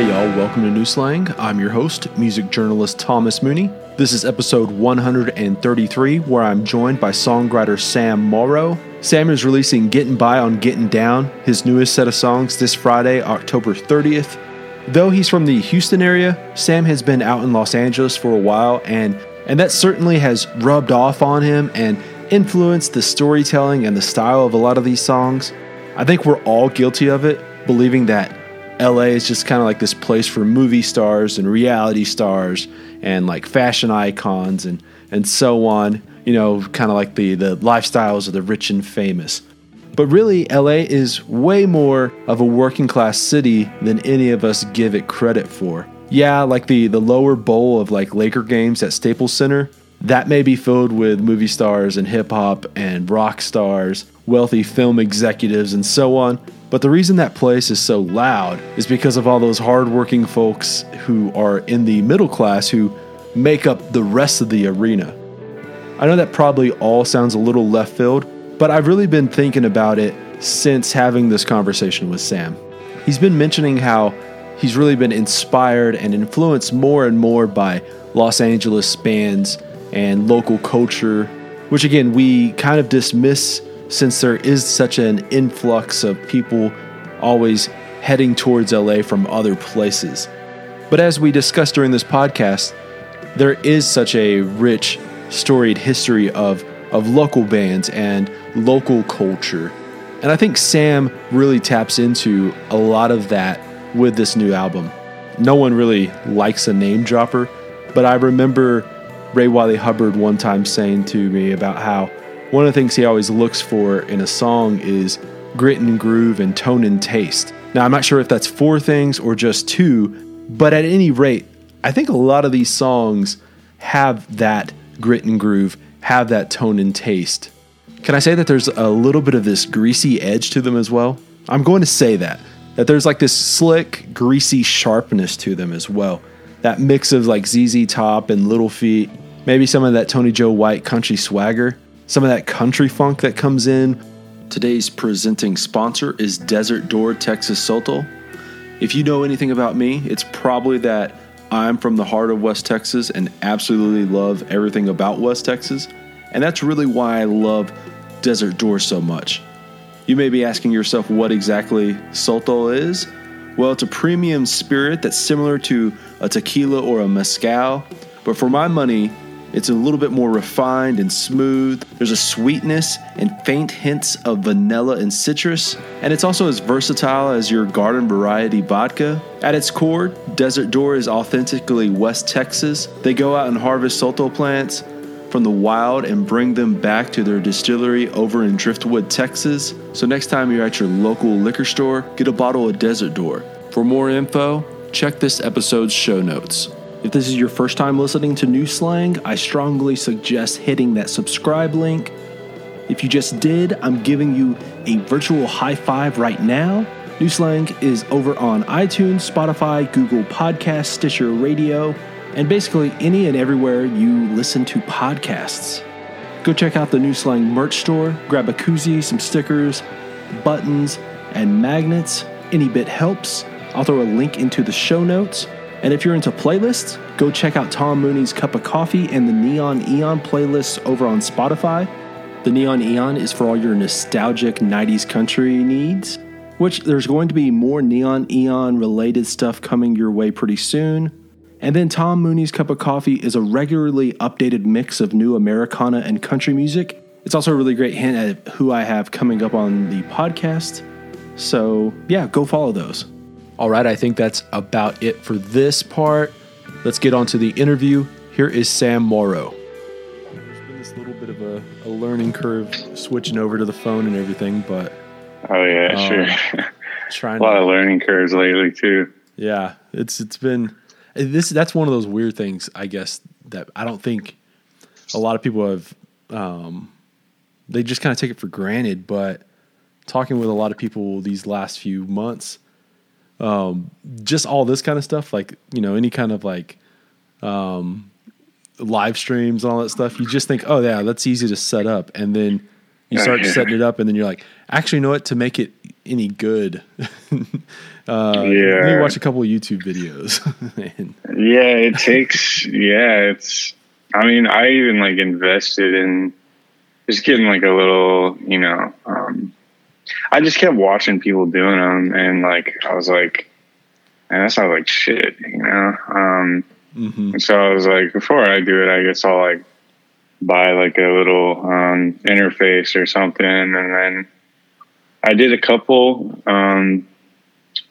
Hey y'all, welcome to New Slang. I'm your host, music journalist Thomas Mooney. This is episode 133, where I'm joined by songwriter Sam Morrow. Sam is releasing Getting By on Getting Down, his newest set of songs, this Friday, October 30th. Though he's from the Houston area, Sam has been out in Los Angeles for a while, and, and that certainly has rubbed off on him and influenced the storytelling and the style of a lot of these songs. I think we're all guilty of it, believing that LA is just kind of like this place for movie stars and reality stars and like fashion icons and and so on. You know, kind of like the the lifestyles of the rich and famous. But really, LA is way more of a working class city than any of us give it credit for. Yeah, like the the lower bowl of like Laker games at Staples Center, that may be filled with movie stars and hip hop and rock stars, wealthy film executives, and so on. But the reason that place is so loud is because of all those hardworking folks who are in the middle class who make up the rest of the arena. I know that probably all sounds a little left field, but I've really been thinking about it since having this conversation with Sam. He's been mentioning how he's really been inspired and influenced more and more by Los Angeles bands and local culture, which again, we kind of dismiss since there is such an influx of people always heading towards LA from other places. But as we discussed during this podcast, there is such a rich, storied history of, of local bands and local culture. And I think Sam really taps into a lot of that with this new album. No one really likes a name dropper, but I remember Ray Wylie Hubbard one time saying to me about how one of the things he always looks for in a song is grit and groove and tone and taste. Now, I'm not sure if that's four things or just two, but at any rate, I think a lot of these songs have that grit and groove, have that tone and taste. Can I say that there's a little bit of this greasy edge to them as well? I'm going to say that. That there's like this slick, greasy sharpness to them as well. That mix of like ZZ Top and Little Feat, maybe some of that Tony Joe White country swagger, some of that country funk that comes in. Today's presenting sponsor is Desert Door Texas Sotol. If you know anything about me, it's probably that I'm from the heart of West Texas and absolutely love everything about West Texas. And that's really why I love Desert Door so much. You may be asking yourself what exactly Sotol is. Well, it's a premium spirit that's similar to a tequila or a mezcal, but for my money, it's a little bit more refined and smooth. There's a sweetness and faint hints of vanilla and citrus, and it's also as versatile as your garden variety vodka. At its core, Desert Door is authentically West Texas. They go out and harvest Sotol plants from the wild and bring them back to their distillery over in Driftwood, Texas. So next time you're at your local liquor store, get a bottle of Desert Door. For more info, check this episode's show notes. If this is your first time listening to New Slang, I strongly suggest hitting that subscribe link. If you just did, I'm giving you a virtual high five right now. New Slang is over on iTunes, Spotify, Google Podcasts, Stitcher Radio, and basically any and everywhere you listen to podcasts. Go check out the New Slang merch store, grab a koozie, some stickers, buttons, and magnets. Any bit helps. I'll throw a link into the show notes. And if you're into playlists, go check out Tom Mooney's Cup of Coffee and the Neon Eon playlists over on Spotify. The Neon Eon is for all your nostalgic 90s country needs, which there's going to be more Neon Eon related stuff coming your way pretty soon. And then Tom Mooney's Cup of Coffee is a regularly updated mix of new Americana and country music. It's also a really great hint at who I have coming up on the podcast. So, yeah, go follow those. All right, I think that's about it for this part. Let's get on to the interview. Here is Sam Morrow. There's been this little bit of a, a learning curve switching over to the phone and everything, but Oh yeah, Um, sure. trying a lot to, of learning curves lately too. yeah, it's it's been this that's one of those weird things I guess that I don't think a lot of people have um, they just kind of take it for granted, but talking with a lot of people these last few months um, just all this kind of stuff, like you know, any kind of like um, live streams and all that stuff. You just think, oh yeah, that's easy to set up, and then you start setting it up, and then you're like, actually, you know what? To make it any good. uh, Yeah. maybe watch a couple of YouTube videos. and, Yeah, it takes. yeah, it's. I mean, I even like invested in just getting like a little, you know. Um, I just kept watching people doing them, and like I was like, and that sounds like shit, you know. Um, mhm. and so I was like, before I do it, I guess I'll like buy like a little um, interface or something, and then I did a couple, um,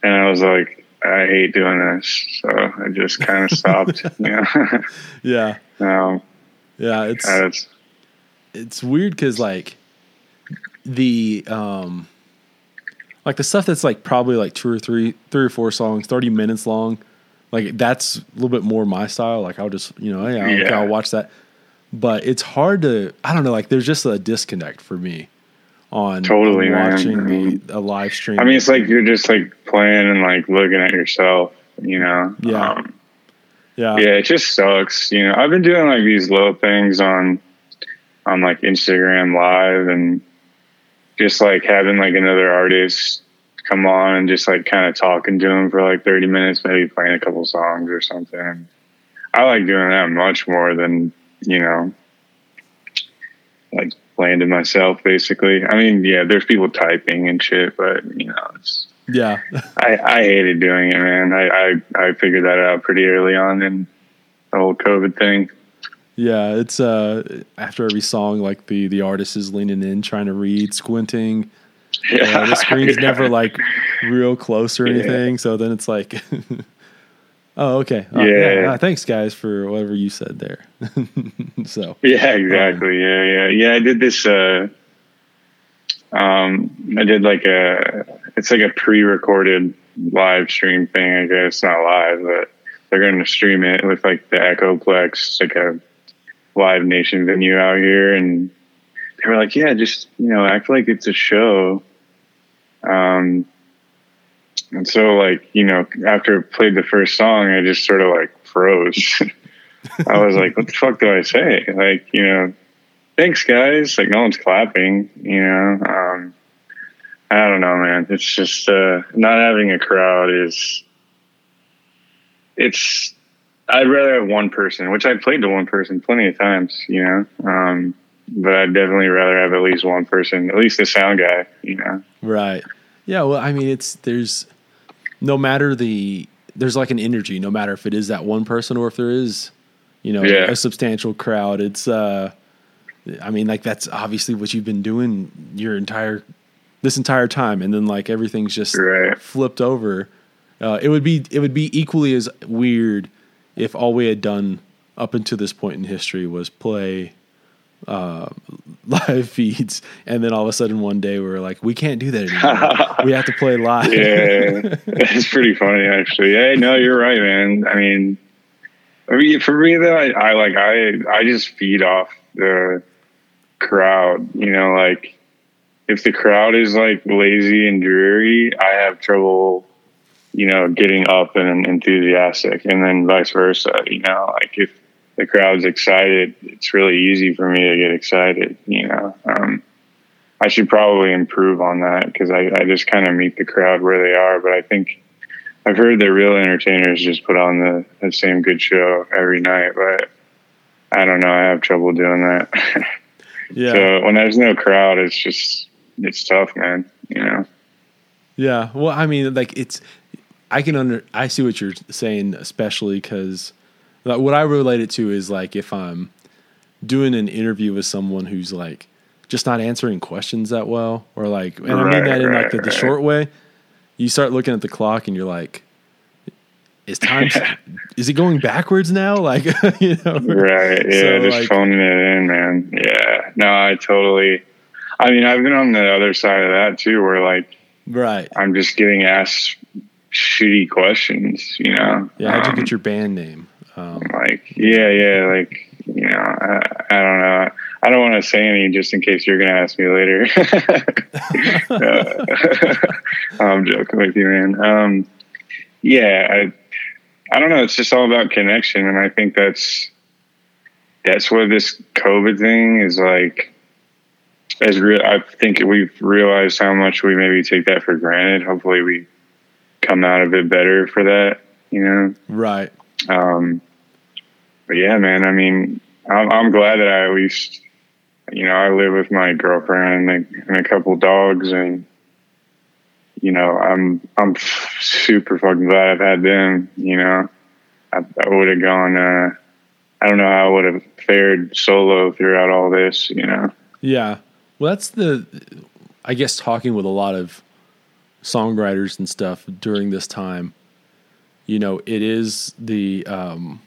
and I was like, I hate doing this, so I just kind of stopped. yeah, Yeah, um, yeah. It's it's it's weird because like the um like the stuff that's like probably like two or three three or four songs 30 minutes long like that's a little bit more my style. Like i'll just you know yeah, okay, i'll watch that. But it's hard to i don't know like there's just a disconnect for me on Totally, watching I mean- the, a live stream. I mean, it's like you're just like playing and like looking at yourself, you know. Yeah. Um, yeah. yeah, it just sucks. You know, I've been doing like these little things on on like Instagram Live and just like having like another artist come on and just like kind of talking to them for like 30 minutes, maybe playing a couple songs or something. I like doing that much more than, you know, like playing to myself basically. I mean, yeah, there's people typing and shit, but you know, it's yeah I, I hated doing it, man. I, I, I figured that out pretty early on in the whole COVID thing. Yeah it's uh after every song like the the artist is leaning in trying to read squinting yeah, the screen's Yeah. never like real close or Yeah. anything. So then it's like, oh, okay. Oh, Yeah. yeah. uh, thanks, guys, for whatever you said there. so, Yeah, exactly. Yeah, yeah, yeah. I did this. Uh, um, I did like a. It's like a pre-recorded live stream thing. I guess not live, but they're going to stream it with like the Echoplex, like a live nation venue out here, and they were like, "Yeah, just you know, act like it's a show." Um, and so like you know, after I played the first song, I just sort of like froze. I was like, what the fuck do I say? Like, you know, thanks guys. Like no one's clapping, you know. Um I don't know, man. It's just uh not having a crowd is it's I'd rather have one person, which I played to one person plenty of times, you know. Um but I'd definitely rather have at least one person, at least a sound guy, you know. right. Yeah. Well, I mean, it's, there's no matter the, there's like an energy, no matter if it is that one person or if there is, you know, Yeah. a substantial crowd. It's, uh, I mean, like that's obviously what you've been doing your entire, this entire time. And then like everything's just Right. flipped over. Uh, it would be it would be equally as weird if all we had done up until this point in history was play uh, live feeds, and then all of a sudden one day we were like, we can't do that anymore. we have to play live. yeah, it's pretty funny actually. Hey, no, you're right, man. I mean, I mean, for me though, I, I like I I just feed off the crowd. You know, like if the crowd is like lazy and dreary, I have trouble, you know, getting up and enthusiastic, and then vice versa. You know, like if the crowd's excited, it's really easy for me to get excited. You know. Um, I should probably improve on that because I, I just kind of meet the crowd where they are. But I think I've heard that real entertainers just put on the, the same good show every night. But I don't know. I have trouble doing that. yeah, so when there's no crowd, it's just it's tough, man. You know. yeah. Well, I mean, like it's. I can under. I see what you're saying, especially because like, what I relate it to is like if I'm doing an interview with someone who's like just not answering questions that well, or like, and I mean that in like the, the short way. You start looking at the clock and you're like, is time is it going backwards now? Like, you know, Right. Yeah. So, just like- phoning it in, man. Yeah. No, I totally. I mean, I've been on the other side of that too, where like right? I'm just getting asked shitty questions. You know. Yeah, how'd you Um, get your band name? Um, like yeah yeah like you know i, I don't know i don't want to say any just in case you're gonna ask me later Uh, i'm joking with you man um yeah i i don't know it's just all about connection and i think that's that's what this covid thing is like as re- I think we've realized how much we maybe take that for granted. Hopefully, we come out of it better for that. You know, right? Um, but yeah, man. I mean, I'm, I'm glad that I at least, you know, I live with my girlfriend and a, and a couple dogs, and you know, I'm I'm super fucking glad I've had them. You know, I, I would have gone. Uh, I don't know how I would have fared solo throughout all this. You know. Yeah. Well, that's the, I guess, talking with a lot of songwriters and stuff during this time. You know, it is the, um,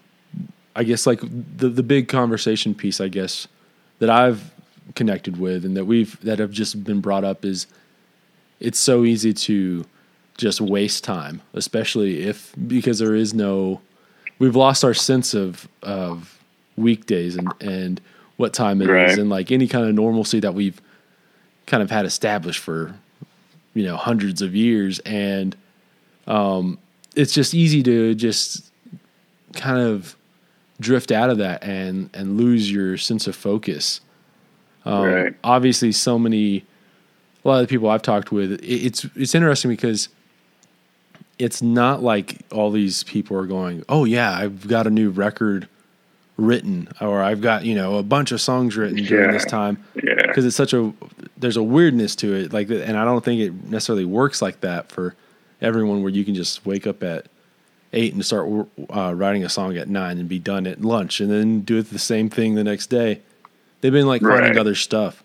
I guess, like the the big conversation piece. I guess that I've connected with and that we've that have just been brought up is it's so easy to just waste time, especially if because there is no we've lost our sense of of weekdays and and what time it right. is, and like any kind of normalcy that we've kind of had established for you know hundreds of years and um it's just easy to just kind of drift out of that and and lose your sense of focus um, right. obviously so many a lot of the people I've talked with, it's it's interesting because it's not like all these people are going, "Oh yeah, I've got a new record written or I've got, you know, a bunch of songs written during yeah. this time." Yeah. Because it's such a there's a weirdness to it like and I don't think it necessarily works like that for everyone where you can just wake up at 8 and start uh, writing a song at 9 and be done at lunch and then do it the same thing the next day. They've been like finding right. other stuff.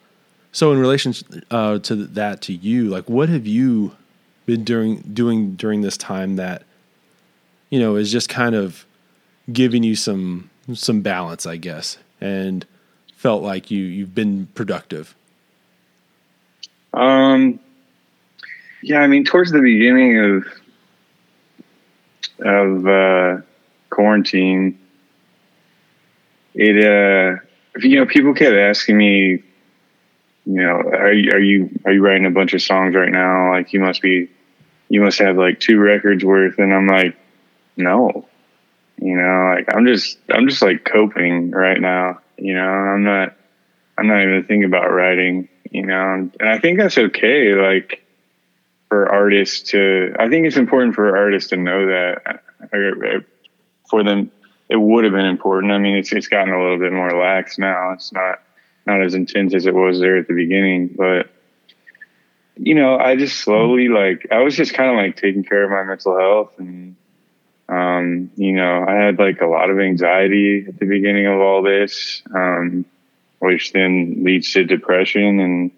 So in relation uh, to that, to you, like what have you been doing doing during this time that you know is just kind of giving you some some balance, I guess, and felt like you you've been productive? Um, yeah, I mean, towards the beginning of of uh, quarantine, it uh, you know, people kept asking me you know, are you, are you, are you writing a bunch of songs right now? Like you must be, you must have like two records worth. And I'm like, no, you know, like I'm just, I'm just like coping right now. You know, I'm not, I'm not even thinking about writing, you know, and I think that's okay. Like for artists to, I think it's important for artists to know that for them, it would have been important. I mean, it's, it's gotten a little bit more lax now. It's not, not as intense as it was there at the beginning, but you know, I just slowly like I was just kind of like taking care of my mental health and um, you know, I had like a lot of anxiety at the beginning of all this, um, which then leads to depression and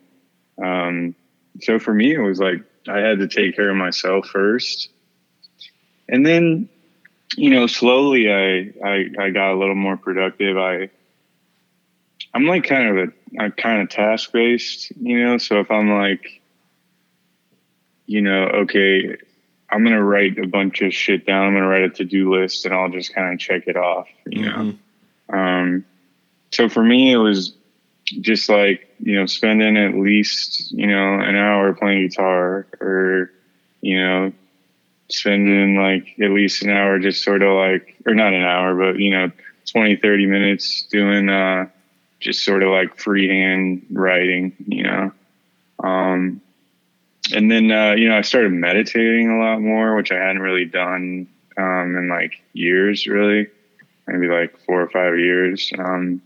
um, so for me it was like I had to take care of myself first. And then you know, slowly I I I got a little more productive. I I'm like kind of a I'm kind of task based, you know. So if I'm like, you know, okay, I'm gonna write a bunch of shit down. I'm gonna write a to do list, and I'll just kind of check it off, you mm-hmm. know. Um, so for me, it was just like you know, spending at least you know an hour playing guitar, or you know, spending like at least an hour just sort of like, or not an hour, but you know, 20, 30 minutes doing. uh just sort of like freehand writing, you know. Um, and then uh, you know I started meditating a lot more, which I hadn't really done um, in like years, really, maybe like four or five years. Um,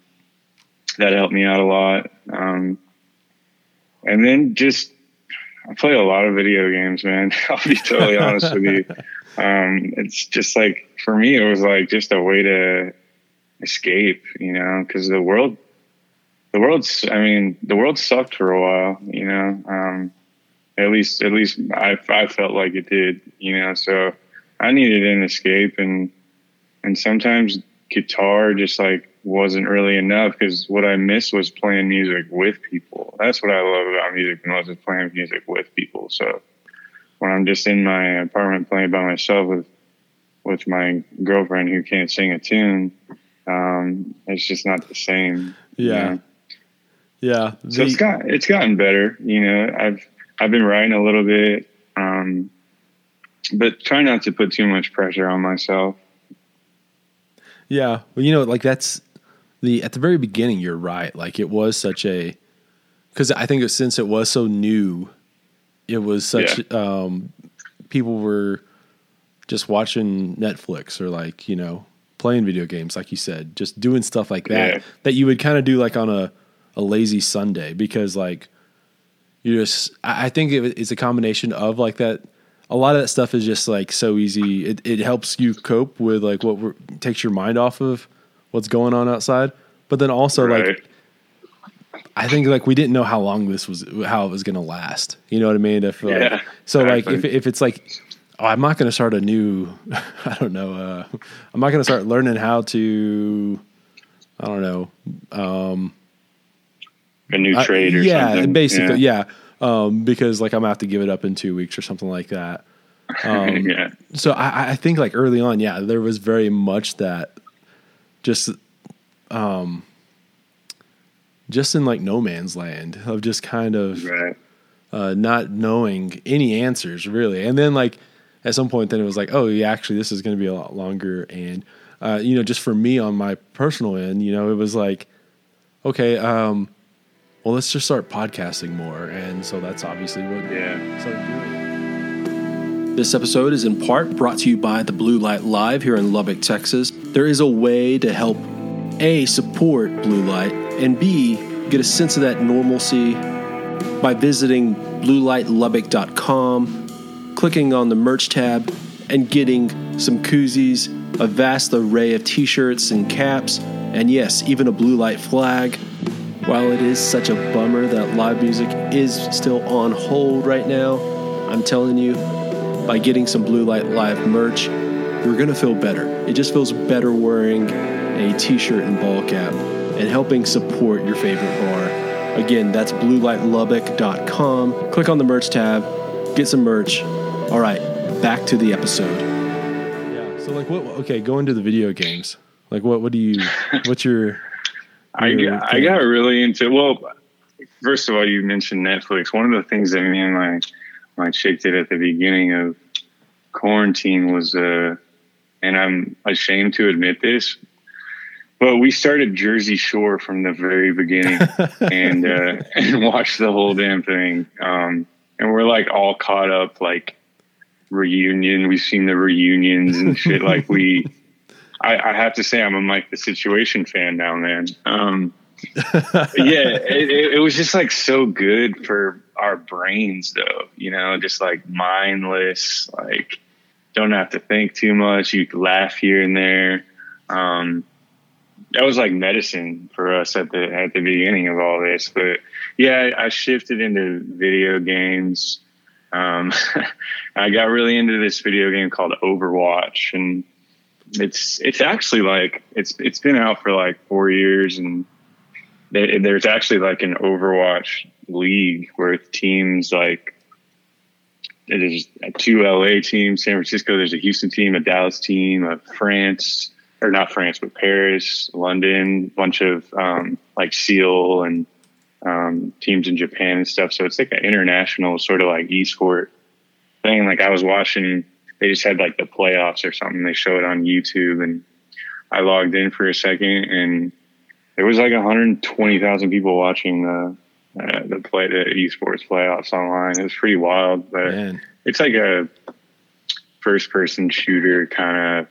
that helped me out a lot. Um, and then just I play a lot of video games, man. I'll be totally honest with you. Um, it's just like for me, it was like just a way to escape, you know, because the world the world's I mean the world sucked for a while, you know. At least at least I I felt like it did, you know. So I needed an escape, and and sometimes guitar just like wasn't really enough because what I missed was playing music with people. That's what I love about music the most is playing music with people. So when I'm just in my apartment playing by myself with with my girlfriend who can't sing a tune, um, it's just not the same. Yeah. You know? Yeah. The, so it's got it's gotten better. You know, I've I've been writing a little bit, um, but try not to put too much pressure on myself. Yeah. Well, you know, like that's the at the very beginning. You're right. Like it was such a because I think it, since it was so new, it was such yeah. um, people were just watching Netflix or like you know playing video games, like you said, just doing stuff like that yeah. that you would kind of do like on a a lazy Sunday because like you just I think it's a combination of like that. A lot of that stuff is just like so easy. It it helps you cope with like what takes your mind off of what's going on outside, but then also right. like I think like we didn't know how long this was, how it was going to last. You know what I mean? If like, yeah, so, like if if it's like, oh, I'm not going to start a new, I don't know, uh, I'm not going to start learning how to, I don't know, um, a new trade or yeah, something. basically, yeah. yeah. Um, because like I'm gonna have to give it up in two weeks or something like that. Um, yeah. So I, I think like early on, yeah, there was very much that just um just in like no man's land of just kind of right. uh, not knowing any answers really. And then like at some point, then it was like, oh yeah, actually this is going to be a lot longer. And uh, you know, just for me on my personal end, you know, it was like, okay, um, well, let's just start podcasting more. And so that's obviously what yeah. started doing. This episode is in part brought to you by the Blue Light Live here in Lubbock, Texas. There is a way to help A, support Blue Light, and B, get a sense of that normalcy by visiting bluelightlubbock.com, clicking on the merch tab, and getting some koozies, a vast array of t shirts and caps, and yes, even a blue light flag. While it is such a bummer that live music is still on hold right now, I'm telling you, by getting some Blue Light Live merch, you're going to feel better. It just feels better wearing a t shirt and ball cap and helping support your favorite bar. Again, that's bluelightlubbock.com. Click on the merch tab, get some merch. All right, back to the episode. Yeah. So like what okay, go into the video games. Like what what do you what's your, I I got really into well first of all you mentioned Netflix. One of the things that me and my my chick did at the beginning of quarantine was uh and I'm ashamed to admit this, but we started Jersey Shore from the very beginning and uh, and watched the whole damn thing. Um, and we're like all caught up, like reunion. We've seen the reunions and shit. like we, I, I, have to say, I'm a Mike the Situation fan now, man. Um, yeah, it, it, it was just like so good for our brains, though. You know, just like mindless, like don't have to think too much. You laugh here and there. Um, that was like medicine for us at the at the beginning of all this. But yeah, I shifted into video games. Um, I got really into this video game called Overwatch, and it's it's actually like it's it's been out for like four years, and there's actually like an Overwatch league where teams like there's two LA teams, San Francisco. There's a Houston team, a Dallas team, a France or not France, but Paris, London, a bunch of um, like Seoul and um, teams in Japan and stuff. So it's like an international sort of like esport thing. Like I was watching, they just had like the playoffs or something. They showed on YouTube, and I logged in for a second, and there was like 120,000 people watching the uh, the play the esports playoffs online. It was pretty wild, but Man. it's like a first person shooter kind of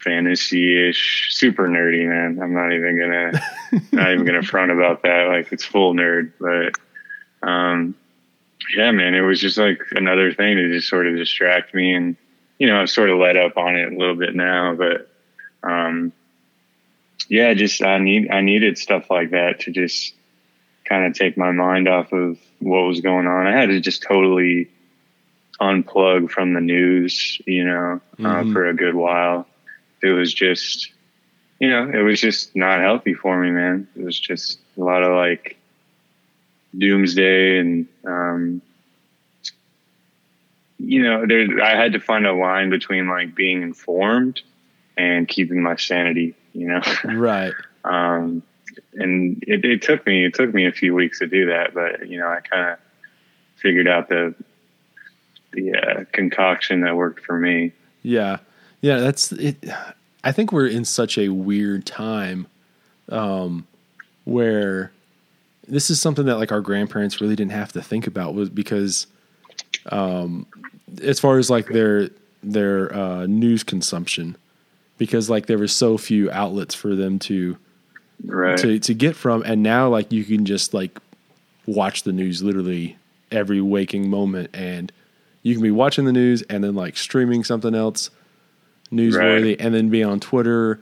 fantasy ish, super nerdy, man. I'm not even gonna not even gonna front about that. Like it's full nerd, but um, yeah, man, it was just like another thing to just sort of distract me, and you know, I've sort of let up on it a little bit now, but um, yeah, just I need I needed stuff like that to just kind of take my mind off of what was going on. I had to just totally unplug from the news, you know, uh, mm-hmm. for a good while it was just, you know, it was just not healthy for me, man. It was just a lot of like doomsday and, um, you know, there, I had to find a line between like being informed and keeping my sanity, you know? Right. um, and it, it took me, it took me a few weeks to do that, but you know, I kind of figured out the, the uh, concoction that worked for me. Yeah. Yeah, that's it. I think we're in such a weird time um, where this is something that like our grandparents really didn't have to think about was because um as far as like their their uh news consumption because like there were so few outlets for them to right. to to get from and now like you can just like watch the news literally every waking moment and you can be watching the news and then like streaming something else newsworthy Right. and then be on Twitter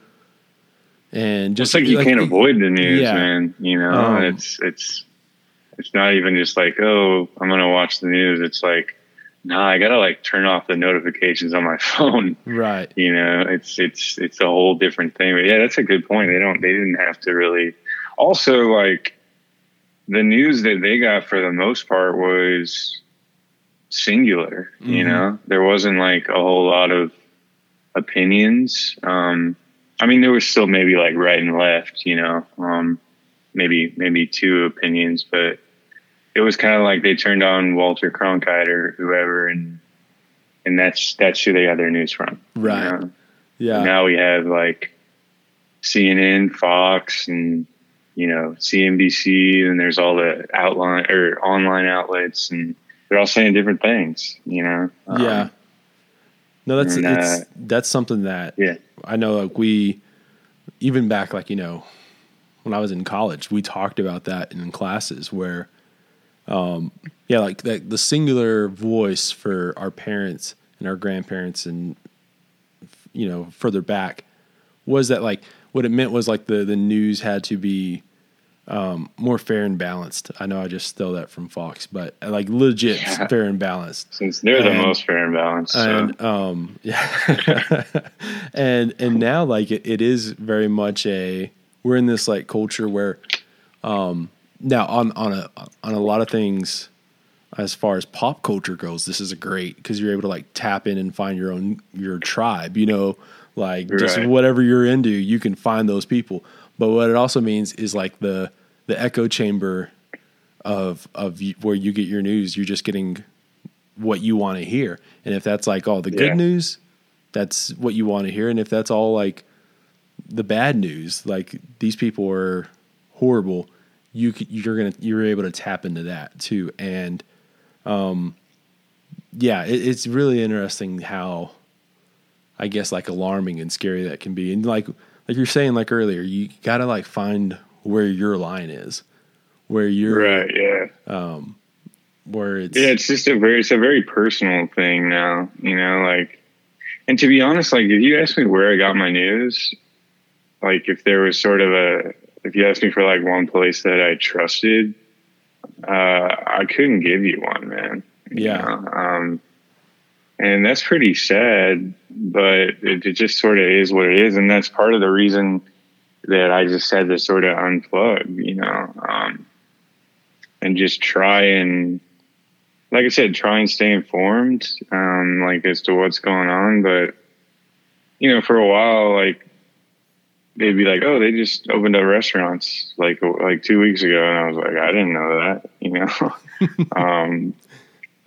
and just Just like you can't avoid the news, yeah. man. You know, Um, it's it's it's not even just like, oh, I'm gonna watch the news. It's like, nah, I gotta like turn off the notifications on my phone. right You know, it's it's it's a whole different thing. But yeah, that's a good point. They don't they didn't have to really. Also, like the news that they got for the most part was singular. You Mhm. know, there wasn't like a whole lot of opinions. Um, I mean, there was still maybe like right and left. You know, um, maybe maybe two opinions, but it was kind of like they turned on Walter Cronkite or whoever, and and that's that's who they got their news from. you Right. know? yeah Now we have like CNN, Fox, and you know CNBC, and there's all the outline or online outlets, and they're all saying different things. You know, Um, yeah no that's and, it's uh, that's something that yeah, I know like we even back like you know when I was in college we talked about that in classes where um yeah like that the singular voice for our parents and our grandparents and you know further back was that like what it meant was like the the news had to be um more fair and balanced. I know I just stole that from Fox, but like legit Yeah. fair and balanced since they're the most fair and balanced. So. and um yeah and and now like it, it is very much a we're in this like culture where um now on on a on a lot of things as far as pop culture goes this is a great because you're able to like tap in and find your own your tribe you know like just Right. whatever you're into you can find those people but what it also means is like the the echo chamber of of where you get your news you're just getting what you want to hear. And if that's like all the good Yeah. news, that's what you want to hear. And if that's all like the bad news, like these people are horrible, you you're gonna you're able to tap into that too. And um, yeah, it, it's really interesting how I guess like alarming and scary that can be. And like like you're saying like earlier, you gotta like find where your line is, where you're right, yeah. um, where it's Yeah, it's just a very it's a very personal thing now, you know, like and to be honest, like if you ask me where I got my news, like if there was sort of a if you asked me for like one place that I trusted, uh I couldn't give you one, man. you Yeah. know? Um and that's pretty sad, but it, it just sort of is what it is, and that's part of the reason that I just had to sort of unplug, you know, um, and just try and like I said, try and stay informed, um, like as to what's going on. But you know, for a while, like they'd be like, "Oh, they just opened up restaurants like like two weeks ago," and I was like, "I didn't know that," you know. um,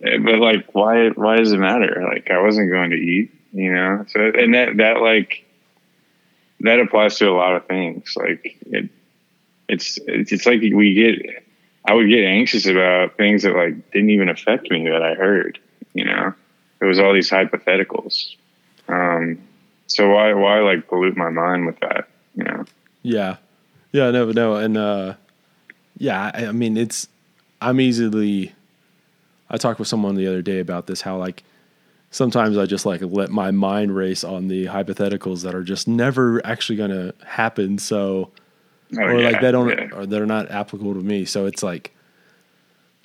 but like, why? Why does it matter? Like, I wasn't going to eat, you know. So, and that that like that applies to a lot of things. Like, it, it's it's it's like we get I would get anxious about things that like didn't even affect me that I heard. You know, it was all these hypotheticals. Um, so why why like pollute my mind with that? You know, Yeah. Yeah, no, no, and uh yeah, I, I mean it's I'm easily I talked with someone the other day about this how like sometimes I just like let my mind race on the hypotheticals that are just never actually going to happen so Oh, or like they don't yeah. or they're not applicable to me so it's like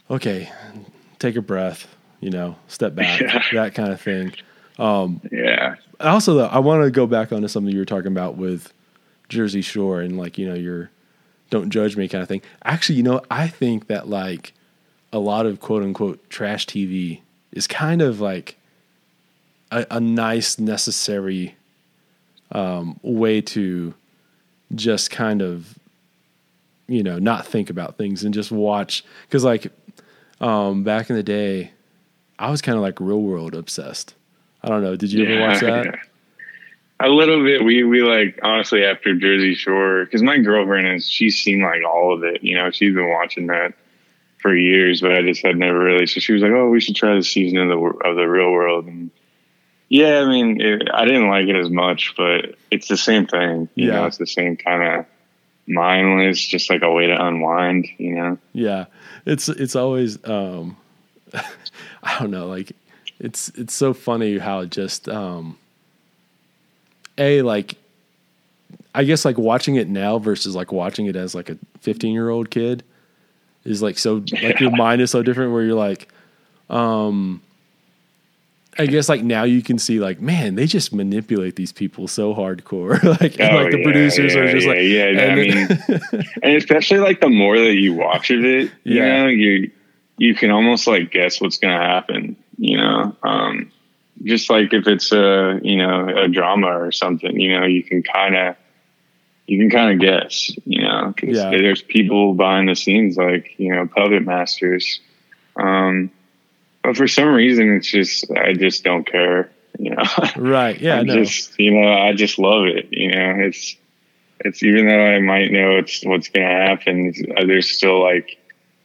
okay, take a breath, you know, step back, Yeah. that kind of thing. Um yeah, also though i want to go back onto something you were talking about with jersey shore and like you know your don't judge me kind of thing actually you know i think that like a lot of quote unquote trash tv is kind of like a, a nice necessary um, way to just kind of you know not think about things and just watch. Because like um, back in the day i was kind of like real world obsessed. I don't know. Did you ever watch that? A little bit. We we like honestly after Jersey Shore because my girlfriend is she's seen like all of it. You know, she's been watching that for years, but I just had never really. So she was like, "Oh, we should try the season of the of the Real World." And yeah, I mean, it, I didn't like it as much, but it's the same thing. You Yeah. know, it's the same kind of mindless, just like a way to unwind. You know. Yeah, it's it's always um, I don't know, like it's it's so funny how it just um, a like I guess like watching it now versus like watching it as like a 15 year old kid is like so like your mind is so different where you're like um I guess like now you can see like man they just manipulate these people so hardcore like Oh, like the yeah, producers are just yeah, like yeah. and I then- mean, and especially like the more that you watch of it, you Yeah. know, you you can almost like guess what's to happen. You know, um, just like if it's a you know a drama or something, you know, you can kind of you can kind of guess. You know, 'cause Yeah. there's people behind the scenes like you know puppet masters. Um, but for some reason, it's just I just don't care. You know. right yeah I no just you know I just love it. You know, it's it's even though I might know it's what's going to happen, uh, there's still like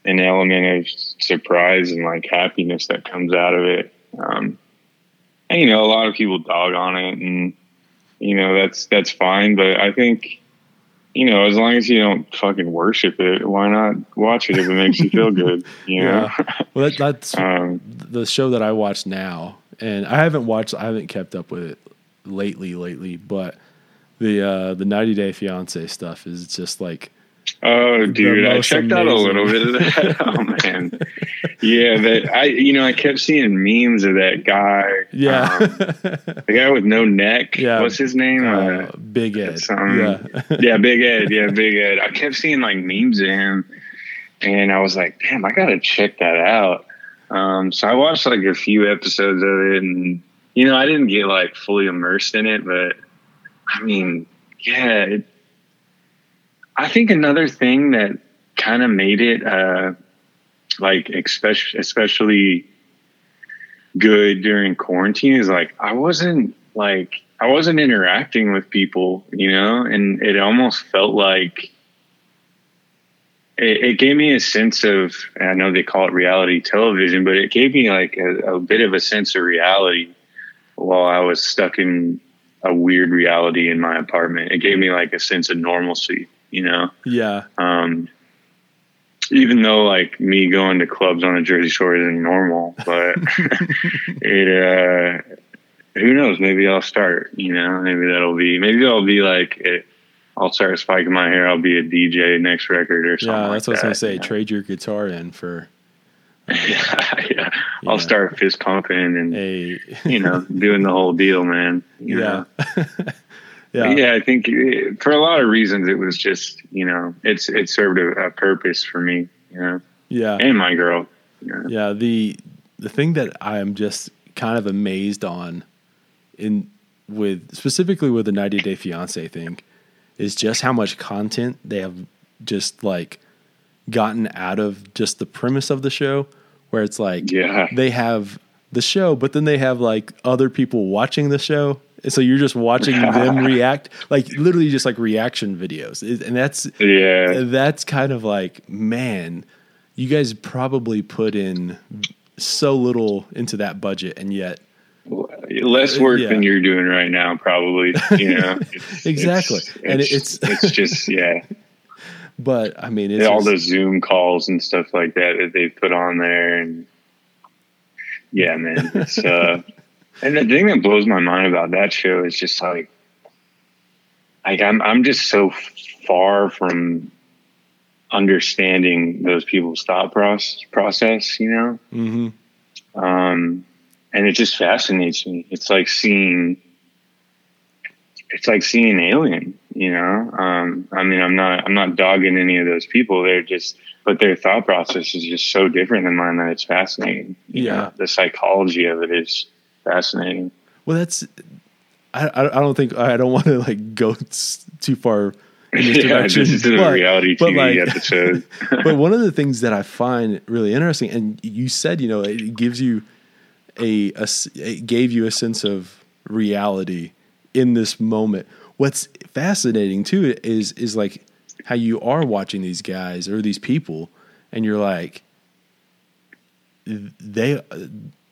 an element of surprise and like happiness that comes out of it. Um, and you know, a lot of people dog on it, and you know that's that's fine. But I think you know, as long as you don't fucking worship it, why not watch it if it makes you feel good? You know. well that, that's um, the show that I watch now, and I haven't watched, I haven't kept up with it lately, lately, but the uh, the 90 Day Fiance stuff is just like, Oh, dude, I checked out a little bit of that. oh man, yeah, that I, you know, I kept seeing memes of that guy. yeah, um, the guy with no neck. Yeah. what's his name? Uh, uh, Big Ed. Yeah, yeah, Big Ed. Yeah, Big Ed. I kept seeing like memes of him, and I was like, damn, I gotta check that out. Um, so I watched like a few episodes of it, and you know, I didn't get like fully immersed in it, but I mean, yeah, it, I think another thing that kind of made it uh, like especially especially good during quarantine is like I wasn't like I wasn't interacting with people, you know, and it almost felt like it, it gave me a sense of I know they call it reality television, but it gave me like a, a bit of a sense of reality while I was stuck in a weird reality in my apartment. It gave me like a sense of normalcy, you know. yeah, Um, even though like me going to clubs on a Jersey Shore isn't normal, but it, uh, who knows? Maybe I'll start, you know, maybe that'll be, maybe I'll be like, it, I'll start spiking my hair. I'll be a DJ next record or something. yeah. like That's what I was gonna say. you know? Trade your guitar in for yeah, yeah. I'll start fist pumping and, a, you know, doing the whole deal, man. You yeah? yeah, yeah, I think it, for a lot of reasons, it was just, you know, it's, it served a, a purpose for me, you know, yeah. and my girl. You know? Yeah, the the thing that I am just kind of amazed on in with specifically with the 90 Day Fiance thing is just how much content they have just like gotten out of just the premise of the show where it's like Yeah. they have the show but then they have like other people watching the show and so you're just watching them react like literally just like reaction videos and that's Yeah. that's kind of like, man, you guys probably put in so little into that budget, and yet, Less work Yeah. than you're doing right now, probably. You know, It's- Exactly. it's- And it's, it's- just yeah, but I mean, it's all just- those Zoom calls and stuff like that that they put on there, and yeah, man, it's uh, and the thing that blows my mind about that show is just like, like I'm I'm just so far from understanding those people's thought process, process you know. Mhm. um, and it just fascinates me. It's like seeing, it's like seeing an alien. You know, um, I mean, I'm not, I'm not dogging any of those people. They're just, but their thought process is just so different than mine that it's fascinating. You Yeah. know? the psychology of it is fascinating. Well, that's. I, I I don't think I don't want to like go too far in this yeah, direction. this is but- reality TV like- episode. but one of the things that I find really interesting, and you said, you know, it gives you a, a it gave you a sense of reality in this moment. What's fascinating too is is like how you are watching these guys or these people, and you're like, they,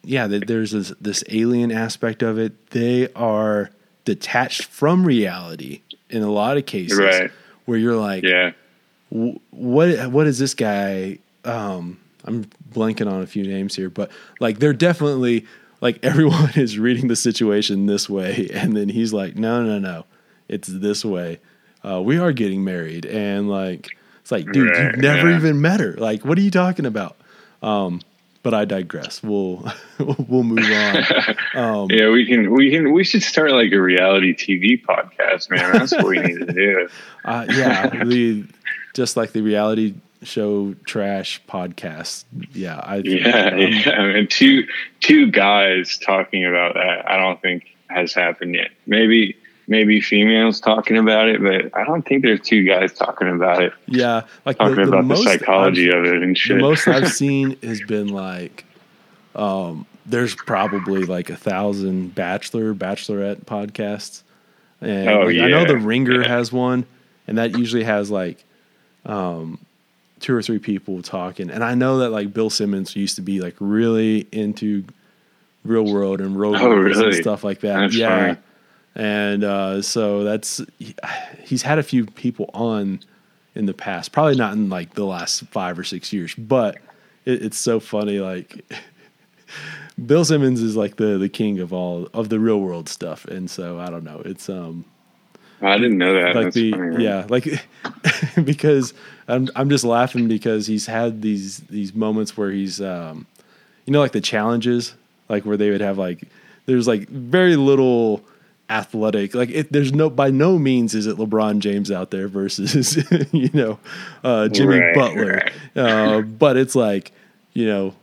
yeah, there's this, this alien aspect of it. They are detached from reality in a lot of cases, Right. where you're like, Yeah. What what is this guy um i'm blanking on a few names here but like they're definitely like everyone is reading the situation this way and then he's like no no no it's this way uh, we are getting married and like it's like dude Right, you've never yeah. even met her like what are you talking about um but i digress we'll we'll move on um Yeah, we can we can we should start like a reality TV podcast, man. That's what we need to do. uh, yeah the just like the reality show trash podcast yeah i Yeah, um, yeah. I mean, two two guys talking about that. I don't think has happened yet. Maybe maybe females talking about it, but I don't think there's two guys talking about it, Yeah, like talking about the psychology I've, of it and the shit. most I've seen has been like, um, there's probably like a thousand bachelor bachelorette podcasts, and Oh, like, I know the Ringer yeah. has one, and that usually has like, um, two or three people talking, and I know that like Bill Simmons used to be like really into real world and road Oh, movies and stuff like that. That's yeah. funny. And uh, so that's he- he's had a few people on in the past, probably not in like the last five or six years, but it, it's so funny. Like Bill Simmons is like the the king of all of the real world stuff, and so I don't know. It's um I didn't know that. like That's the funny, man. yeah like because I'm I'm just laughing because he's had these these moments where he's um you know like the challenges like where they would have like there's like very little athletic. Like it, there's no by no means is it LeBron James out there versus you know uh Jimmy Right, Butler. uh but it's like you know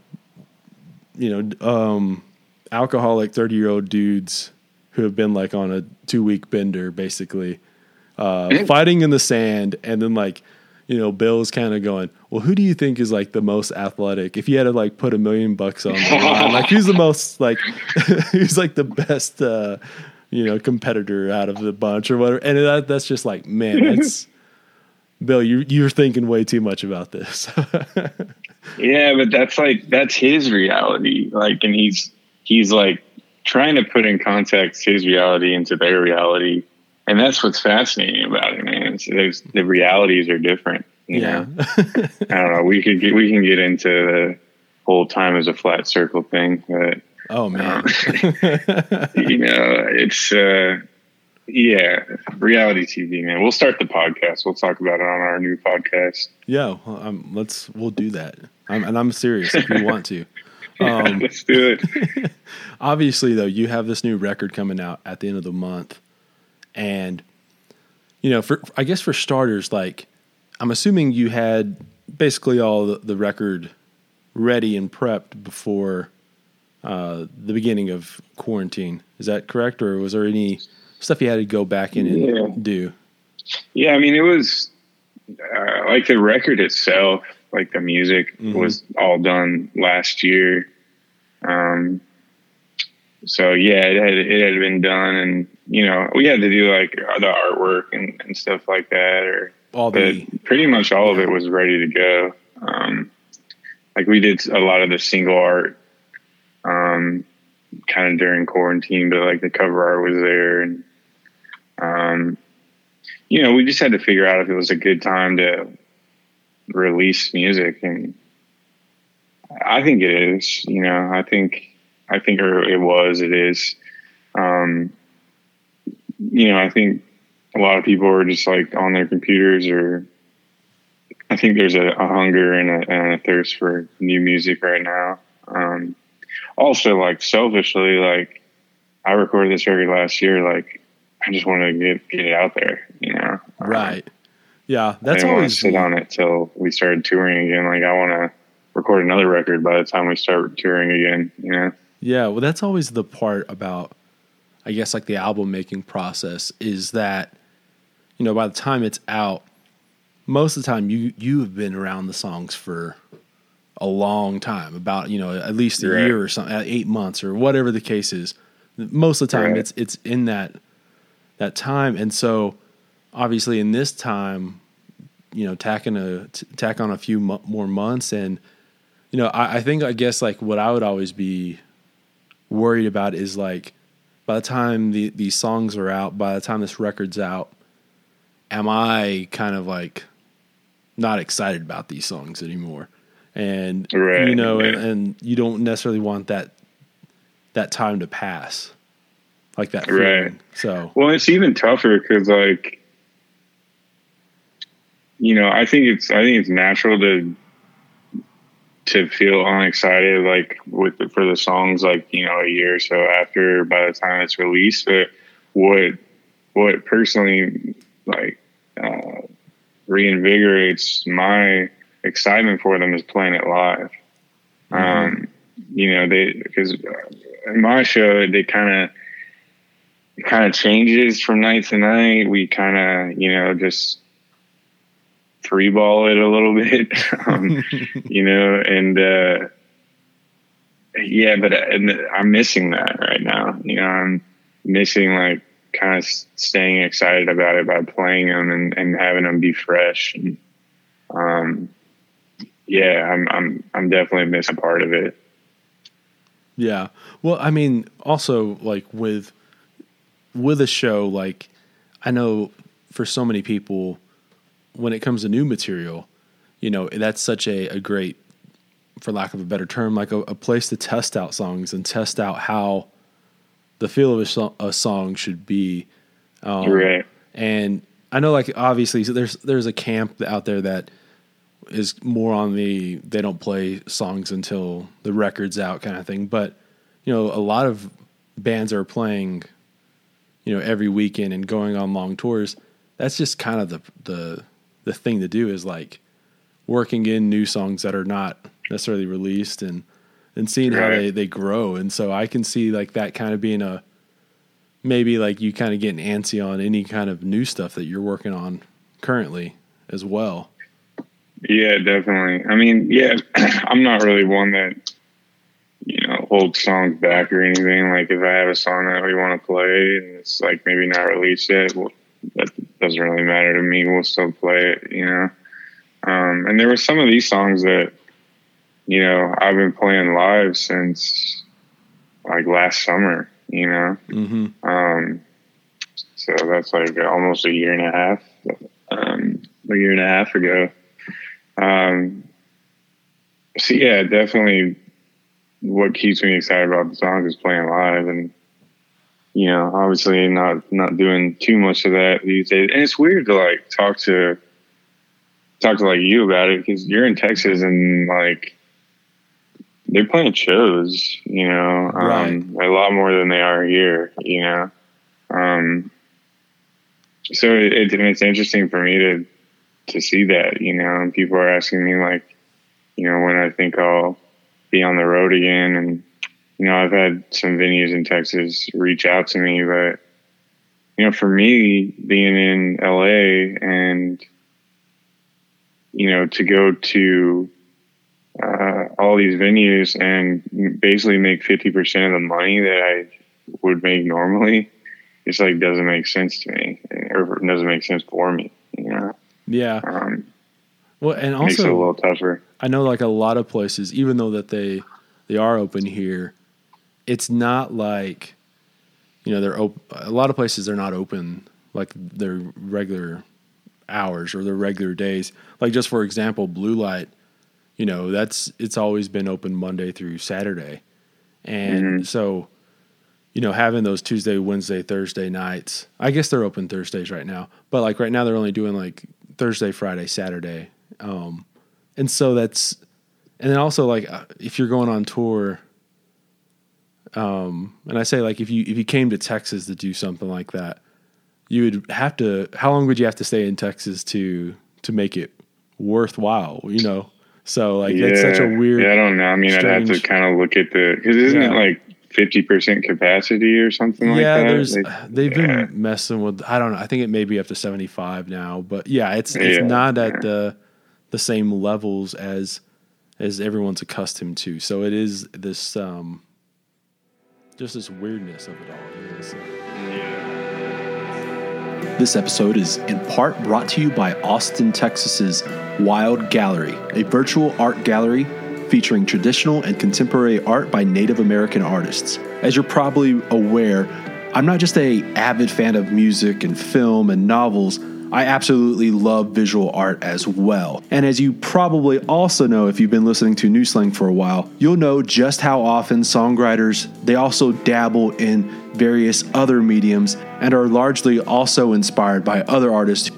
you know um alcoholic 30 year old dudes who have been like on a two week bender basically uh, fighting in the sand, and then like you know Bill's kind of going, well, who do you think is like the most athletic? If you had to like put a million bucks on the line, like who's the most like who's like the best uh, you know competitor out of the bunch or whatever? And that, that's just like man, that's Bill, you you're thinking way too much about this. Yeah, but that's like that's his reality. Like, and he's he's like trying to put in context his reality into their reality, and that's what's fascinating about it, man. It's, there's, the realities are different. You yeah, know? I don't know. We could get, we can get into the whole time as a flat circle thing, but oh man, you know, it's uh, yeah, reality TV, man. We'll start the podcast. We'll talk about it on our new podcast. yeah. Well, um, let's we'll do that, I'm, and I'm serious if you want to. Um, Let's do it. obviously though you have this new record coming out at the end of the month and you know for i guess for starters like i'm assuming you had basically all the, the record ready and prepped before uh, the beginning of quarantine is that correct or was there any stuff you had to go back in and Yeah. do Yeah, I mean, it was uh, like the record itself, like the music Mhm. was all done last year. Um, so yeah, it had it had been done, and you know, we had to do like the artwork and, and stuff like that, or all the pretty much all of it was ready to go. Um, like we did a lot of the single art, um, kind of during quarantine, but like the cover art was there, and um, you know, we just had to figure out if it was a good time to release music, and I think it is. You know, I think I think it was, it is. Um, you know, I think a lot of people are just like on their computers or I think there's a, a hunger and a, and a thirst for new music right now. Um, also like selfishly, like I recorded this record last year. Like I just wanted to get, get it out there, you know? Um, right yeah I that's didn't always sit on it till we started touring again. Like I want to record another record by the time we start touring again, you know? Yeah, well, that's always the part about, I guess, like the album making process is that, you know, by the time it's out, most of the time you you have been around the songs for a long time, about you know at least a Right. year or something, uh, eight months or whatever the case is. Most of the time, Right. it's it's in that that time. And so, obviously, in this time, you know, tacking a t- tack on a few mo- more months, and you know, I, I think I guess like what I would always be worried about is like by the time the, these songs are out, by the time this record's out, am I kind of like not excited about these songs anymore? And Right, you know, and, and you don't necessarily want that that time to pass, like that Right. feeling. So Well, it's even tougher because, like, you know, I think it's I think it's natural to to feel unexcited, like with the, for the songs, like you know, a year or so after by the time it's released. But what what personally like uh, reinvigorates my excitement for them is playing it live. Um, you know, they because in my show they kind of it kind of changes from night to night. We kind of, you know, just free ball it a little bit, um, you know, and, uh, yeah, but uh, and I'm missing that right now. You know, I'm missing like kind of staying excited about it by playing them and, and having them be fresh. And, um, yeah, I'm, I'm, I'm definitely missing part of it. Yeah. Well, I mean, also like with with a show like I know for so many people when it comes to new material, you know, that's such a, a great for lack of a better term, like a, a place to test out songs and test out how the feel of a, so- a song should be. Um, right. and I know, like obviously, so there's there's a camp out there that is more on the they don't play songs until the record's out kind of thing. But you know, a lot of bands are playing, you know, every weekend and going on long tours. That's just kind of the the the thing to do is like working in new songs that are not necessarily released and and seeing how they they grow. And so I can see like that kind of being a maybe like you kind of getting antsy on any kind of new stuff that you're working on currently as well. Yeah, definitely. I mean, yeah, I'm not really one that you know holds songs back or anything. Like if I have a song that we want to play and it's like maybe not released yet, well, that doesn't really matter to me. We'll still play it, you know. Um, and there were some of these songs that you know I've been playing live since like last summer, you know. Mm-hmm. Um, so that's like almost a year and a half, um, a year and a half ago. Um, so yeah, definitely what keeps me excited about the songs is playing live and, you know, obviously not, not doing too much of that these days. And it's weird to like talk to, talk to like you about it because you're in Texas and like, they're playing shows, you know, um, a lot more than they are here, you know. Um, so it, it, it's interesting for me to to see that, you know, and people are asking me like, you know, when I think I'll be on the road again, and you know, I've had some venues in Texas reach out to me, but you know, for me being in LA and you know to go to uh, all these venues and basically make 50% of the money that I would make normally, it's like doesn't make sense to me or doesn't make sense for me, you know? Yeah. Um, Well, and makes it a little tougher. I know like a lot of places, even though that they they are open here, it's not like you know they're op- a lot of places they're not open like their regular hours or their regular days. Like just for example, Blue Light, you know that's it's always been open Monday through Saturday, and Mhm. so you know having those Tuesday, Wednesday, Thursday nights. I guess they're open Thursdays right now, but like right now they're only doing like Thursday, Friday, Saturday. Um, and so that's and then also like uh, if you're going on tour um and i say like if you if you came to texas to do something like that you would have to how long would you have to stay in texas to to make it worthwhile you know so like it's such a weird Yeah, I don't know. I mean, I'd have to kind of look at the because isn't Yeah. it like 50% capacity or something like that? there's They- they've yeah. been messing with i don't know i think it may be up to 75 now but yeah it's it's Yeah, not at yeah. the the same levels as as everyone's accustomed to so it is this um just this weirdness of it all you. This episode is in part brought to you by Austin, Texas's WYLD Gallery, a virtual art gallery featuring traditional and contemporary art by Native American artists. As you're probably aware, I'm not just a avid fan of music and film and novels, I absolutely love visual art as well. And as you probably also know if you've been listening to New Slang for a while, you'll know just how often songwriters they also dabble in various other mediums and are largely also inspired by other artists.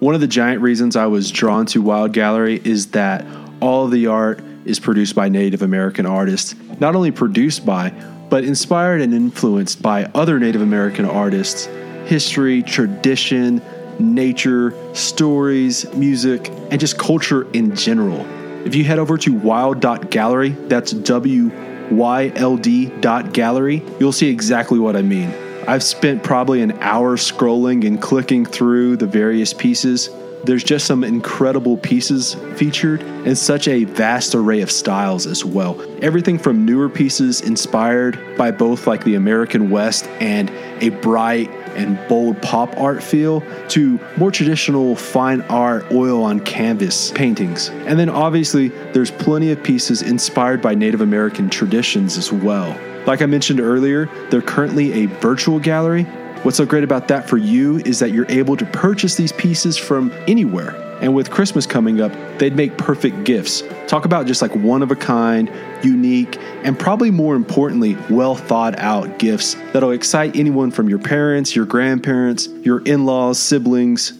One of the giant reasons I was drawn to WYLD Gallery is that all the art is produced by Native American artists, not only produced by, but inspired and influenced by other Native American artists, history, tradition, nature, stories, music, and just culture in general. If you head over to wyld.gallery, that's W Y L D dot gallery, you'll see exactly what I mean. I've spent probably an hour scrolling and clicking through the various pieces. There's just some incredible pieces featured and such a vast array of styles as well. Everything from newer pieces inspired by both like the American West and a bright and bold pop art feel to more traditional fine art oil on canvas paintings. And then obviously, there's plenty of pieces inspired by Native American traditions as well. Like I mentioned earlier, they're currently a virtual gallery. What's so great about that for you is that you're able to purchase these pieces from anywhere and with Christmas coming up, they'd make perfect gifts. Talk about just like one of a kind, unique, and probably more importantly, well thought out gifts that'll excite anyone from your parents, your grandparents, your in laws, siblings,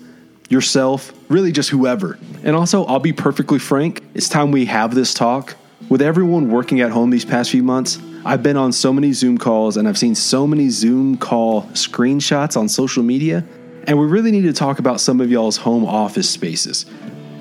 yourself, really just whoever. And also, I'll be perfectly frank, it's time we have this talk. With everyone working at home these past few months, I've been on so many Zoom calls and I've seen so many Zoom call screenshots on social media and we really need to talk about some of y'all's home office spaces.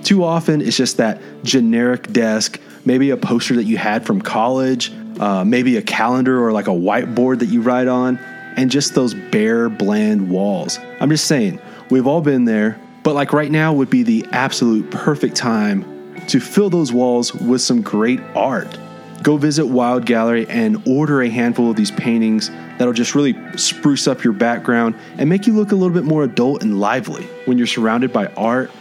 Too often, it's just that generic desk, maybe a poster that you had from college, uh, maybe a calendar or like a whiteboard that you write on, and just those bare, bland walls. I'm just saying, we've all been there, but like right now would be the absolute perfect time to fill those walls with some great art. Go visit WYLD Gallery and order a handful of these paintings that'll just really spruce up your background and make you look a little bit more adult and lively. When you're surrounded by art,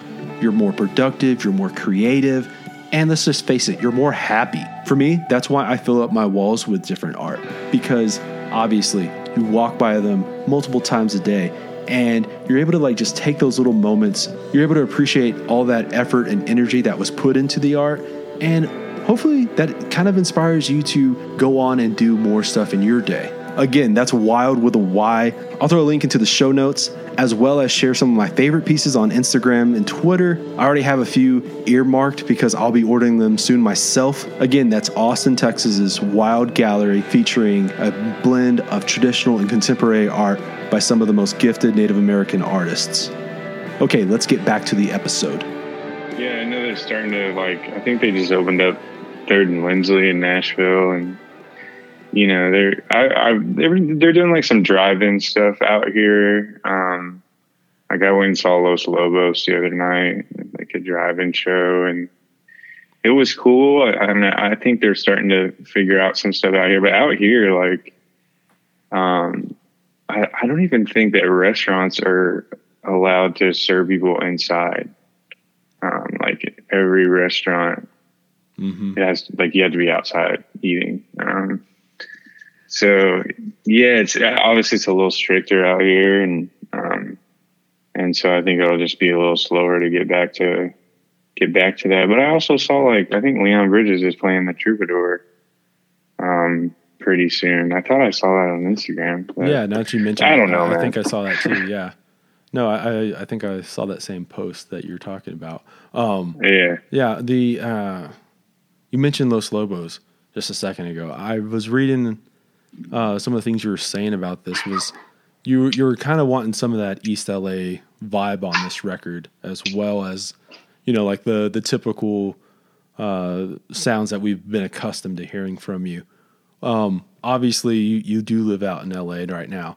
you're more productive, you're more creative, and let's just face it, you're more happy. For me, that's why I fill up my walls with different art because obviously you walk by them multiple times a day and you're able to like just take those little moments. You're able to appreciate all that effort and energy that was put into the art and hopefully that kind of inspires you to go on and do more stuff in your day. Again, that's wild with a Y. I'll throw a link into the show notes as well as share some of my favorite pieces on Instagram and Twitter. I already have a few earmarked because I'll be ordering them soon myself. Again, that's Austin, Texas's WYLD Gallery featuring a blend of traditional and contemporary art by some of the most gifted Native American artists. Okay, let's get back to the episode. Yeah, I know they're starting to like I think they just opened up Third and Lindsley in Nashville and you know they're I, I they're, they're doing like some drive-in stuff out here. Um, like I went and saw Los Lobos the other night, like a drive-in show, and it was cool. I, I, mean, I think they're starting to figure out some stuff out here, but out here, like, um, I, I don't even think that restaurants are allowed to serve people inside. Um, like every restaurant, mm-hmm. it has like you had to be outside eating. Um, so yeah, it's obviously it's a little stricter out here, and um, and so I think it'll just be a little slower to get back to get back to that. But I also saw like I think Leon Bridges is playing the Troubadour um, pretty soon. I thought I saw that on Instagram. Yeah, now that you mentioned, I don't know. I man. think I saw that too. Yeah. No, I, I think I saw that same post that you're talking about. Um, yeah, yeah. The uh, you mentioned Los Lobos just a second ago. I was reading uh, some of the things you were saying about this was you you were kind of wanting some of that East LA vibe on this record as well as you know like the the typical uh, sounds that we've been accustomed to hearing from you. Um, obviously, you, you do live out in LA right now.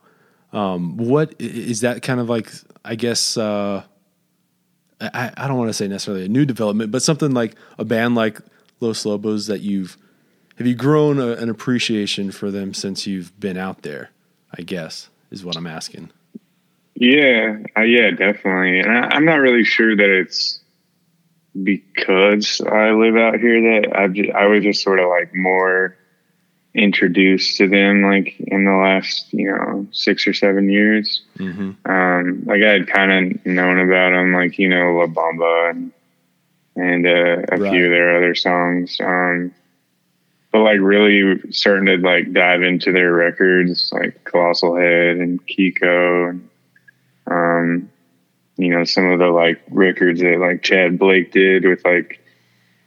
Um, what is that kind of like? I guess uh, I, I don't want to say necessarily a new development, but something like a band like Los Lobos that you've have you grown a, an appreciation for them since you've been out there? I guess is what I'm asking. Yeah, uh, yeah, definitely. And I, am not really sure that it's because I live out here that I've just, I was just sort of like more introduced to them like in the last you know six or seven years. Mm-hmm. Um, like I had kind of known about them, like you know La Bamba and and uh, a right. few of their other songs. Um, but like really starting to like dive into their records, like Colossal Head and Kiko, and um, you know some of the like records that like Tchad Blake did with like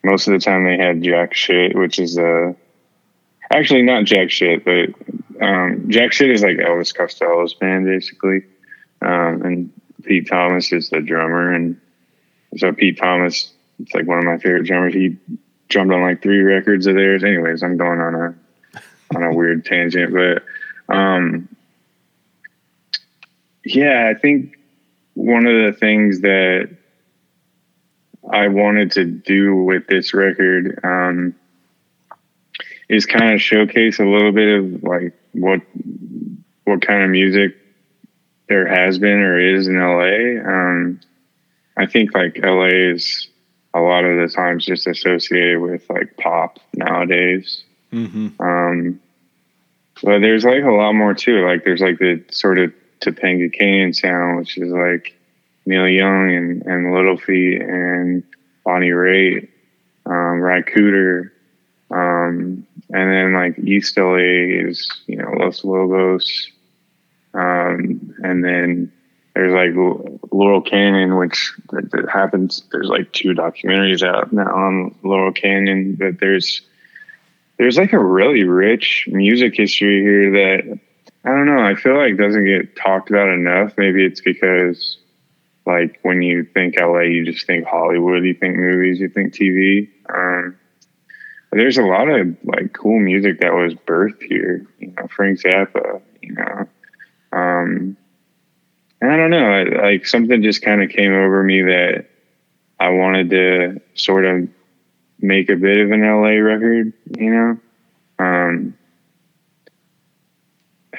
most of the time they had Jack Shit, which is a uh, actually not Jack Shit, but um, Jack Shit is like Elvis Costello's band basically, um, and Pete Thomas is the drummer, and so Pete Thomas, it's like one of my favorite drummers. He drummed on like three records of theirs. Anyways, I'm going on a on a weird tangent, but um, yeah, I think one of the things that I wanted to do with this record um, is kind of showcase a little bit of like what what kind of music there has been or is in LA. Um, I think like LA is a lot of the times just associated with like pop nowadays. Mm-hmm. Um, but there's like a lot more too. Like there's like the sort of Topanga Canyon sound, which is like Neil Young and, and Little Feat and Bonnie Raitt, um, Ry Cooder. Um, and then like East LA is, you know, Los Lobos. Um, and then there's like Laurel Canyon, which that, happens. There's like two documentaries out now on Laurel Canyon, but there's there's like a really rich music history here that I don't know. I feel like doesn't get talked about enough. Maybe it's because like when you think LA, you just think Hollywood, you think movies, you think TV. Um, there's a lot of like cool music that was birthed here. You know, Frank Zappa. You know. Um, I don't know, like something just kind of came over me that I wanted to sort of make a bit of an LA record, you know. Um,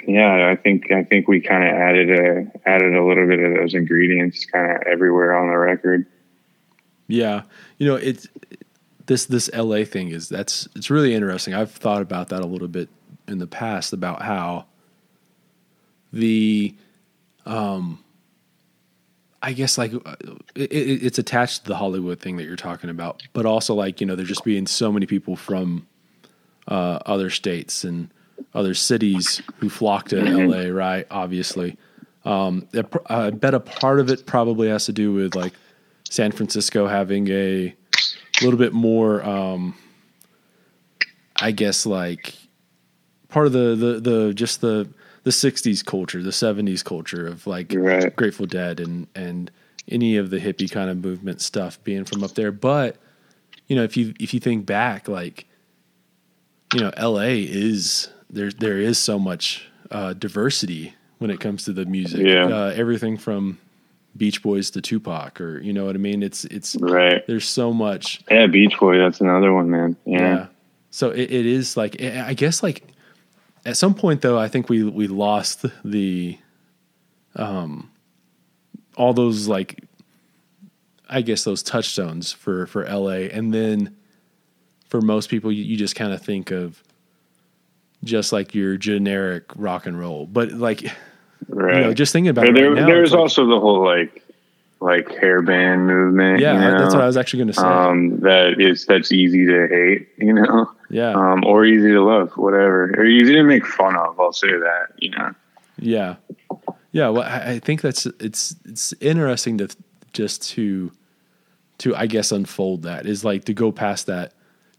yeah, I think I think we kind of added a added a little bit of those ingredients kind of everywhere on the record. Yeah, you know it's this this LA thing is that's it's really interesting. I've thought about that a little bit in the past about how the um, I guess like it, it, it's attached to the Hollywood thing that you're talking about, but also like you know there just being so many people from uh, other states and other cities who flock to mm-hmm. LA, right? Obviously, um, I bet a part of it probably has to do with like San Francisco having a little bit more, um, I guess, like part of the the the just the the '60s culture, the '70s culture of like right. Grateful Dead and and any of the hippie kind of movement stuff being from up there. But you know, if you if you think back, like you know, L.A. is there. There is so much uh, diversity when it comes to the music. Yeah. Uh, everything from Beach Boys to Tupac, or you know what I mean. It's it's right. There's so much. Yeah, Beach Boy. That's another one, man. Yeah. yeah. So it, it is like I guess like at some point, though, I think we we lost the, um, all those like, I guess those touchstones for for LA, and then for most people, you, you just kind of think of just like your generic rock and roll, but like, right. you know, just thinking about there, right now, there's also the whole like like hairband movement. Yeah, you know? that's what I was actually going to say. Um, that is that's easy to hate, you know. Yeah. Um, or easy to love, whatever, or easy to make fun of. I'll say that, you know. Yeah, yeah. Well, I, I think that's it's it's interesting to just to to I guess unfold that is like to go past that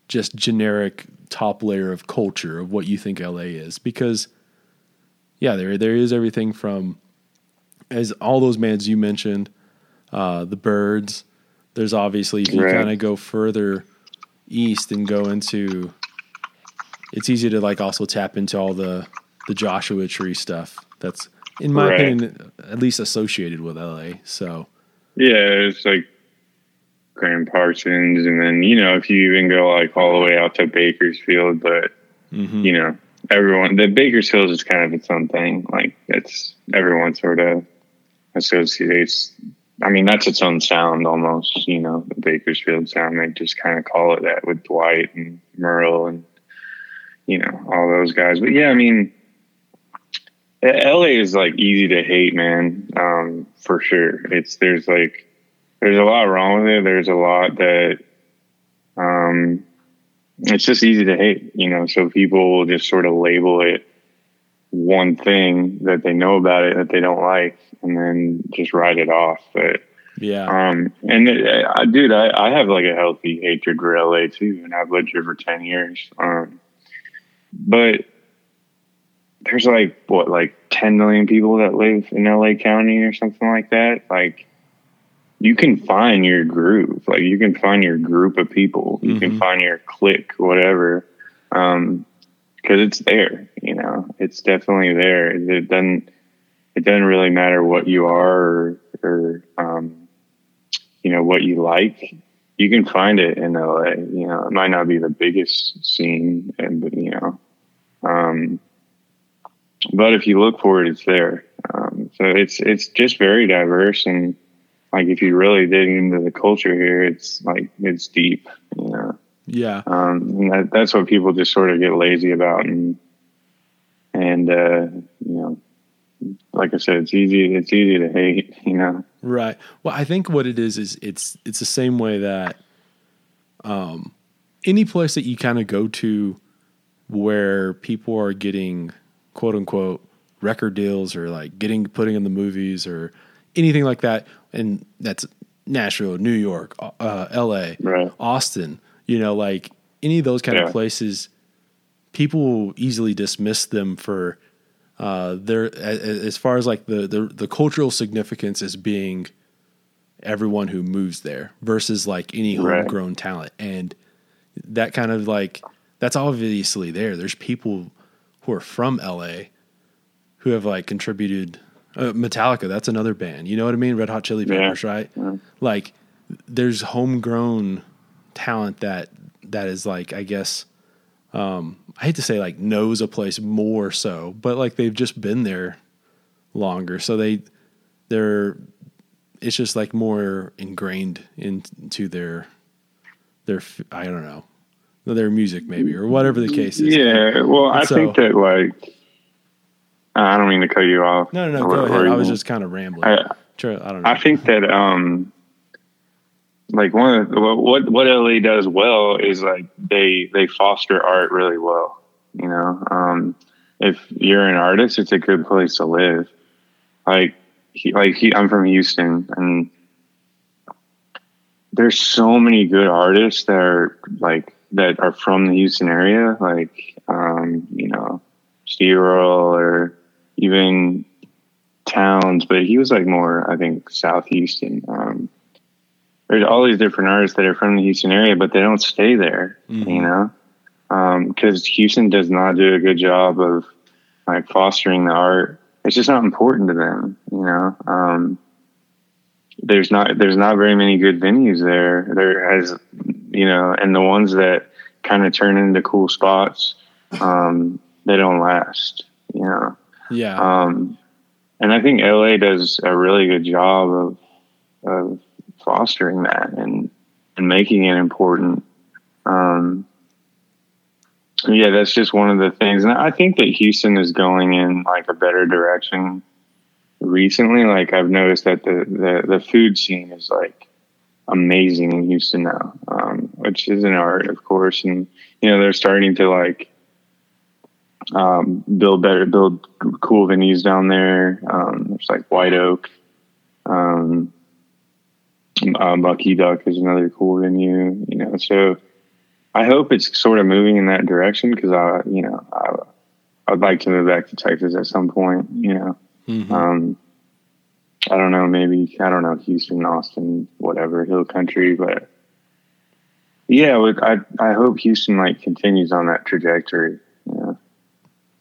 just generic top layer of culture of what you think LA is because yeah there there is everything from as all those bands you mentioned uh, the Byrds. There's obviously if you right. kind of go further east and go into, it's easy to like also tap into all the the Joshua Tree stuff. That's in my right. opinion at least associated with LA. So yeah, it's like Gram Parsons, and then you know if you even go like all the way out to Bakersfield, but mm-hmm. you know everyone the Bakersfield is kind of its own thing. Like it's everyone sort of associates. I mean, that's its own sound almost. You know, the Bakersfield sound. They just kind of call it that with Dwight and Merle and you know all those guys. But yeah, I mean, LA is like easy to hate, man. Um, for sure. It's there's like there's a lot wrong with it. There's a lot that um, it's just easy to hate, you know. So people will just sort of label it one thing that they know about it that they don't like, and then just write it off. But yeah, um, and it, I, dude, I, I have like a healthy hatred for LA too, and I've lived here for ten years. Um, but there's like what, like 10 million people that live in LA County or something like that. Like, you can find your groove. Like, you can find your group of people. You mm-hmm. can find your clique, whatever. Um, because it's there. You know, it's definitely there. It doesn't. It doesn't really matter what you are or, or um, you know, what you like. You can find it in LA. You know, it might not be the biggest scene, and but you know, um, but if you look for it, it's there. Um, so it's it's just very diverse, and like if you really dig into the culture here, it's like it's deep. You know. Yeah. Um, that, that's what people just sort of get lazy about, and and uh, you know, like I said, it's easy. It's easy to hate. You know. Right. Well, I think what it is is it's it's the same way that um, any place that you kind of go to where people are getting quote unquote record deals or like getting putting in the movies or anything like that and that's Nashville, New York, uh, L.A., right. Austin, you know, like any of those kind yeah. of places, people will easily dismiss them for uh, their as far as like the, the the cultural significance as being everyone who moves there versus like any homegrown right. talent, and that kind of like that's obviously there. There's people who are from LA who have like contributed. Uh, Metallica, that's another band. You know what I mean? Red Hot Chili Peppers, yeah. right? Yeah. Like, there's homegrown talent that that is like, I guess, um, I hate to say like knows a place more so, but like they've just been there longer, so they they're it's just like more ingrained into their their I don't know their music maybe or whatever the case is. Yeah, well, and I so, think that like I don't mean to cut you off. No, no, no. Or, go ahead. I was just kind of rambling. I, I don't know. I think that um, like one of what what LA does well is like they they foster art really well. You know, um, if you're an artist, it's a good place to live. Like, he, like he, I'm from Houston, and there's so many good artists that are like that are from the Houston area, like um, you know, Steve Earle or even Townes, but he was like more, I think, South Houston. Um, there's all these different artists that are from the Houston area, but they don't stay there, mm-hmm. you know, because um, Houston does not do a good job of like fostering the art. It's just not important to them, you know. Um, there's not there's not very many good venues there. There has you know, and the ones that kind of turn into cool spots, um, they don't last, you know. Yeah. Um, and I think LA does a really good job of of fostering that and and making it important. Um, yeah, that's just one of the things, and I think that Houston is going in like a better direction recently. Like I've noticed that the the, the food scene is like amazing in Houston now, um, which is an art, of course. And you know, they're starting to like um, build better, build cool venues down there. Um, there's like White Oak. Um, uh, Lucky Duck is another cool venue. You know, so I hope it's sort of moving in that direction because I, you know, I, I'd like to move back to Texas at some point. You know. Mm-hmm. Um, I don't know, maybe I don't know Houston, Austin, whatever hill country, but yeah, I I hope Houston like continues on that trajectory. Yeah.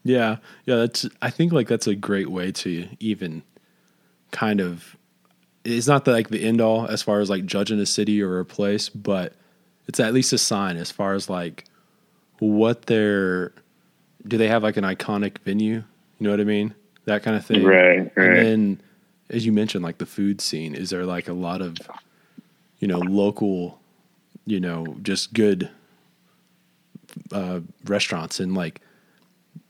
Yeah, yeah, that's. I think like that's a great way to even kind of. It's not the, like the end all as far as like judging a city or a place, but it's at least a sign as far as like what they're. Do they have like an iconic venue? You know what I mean? That kind of thing. Right. right. And then as you mentioned, like the food scene, is there like a lot of, you know, local, you know, just good uh, restaurants and like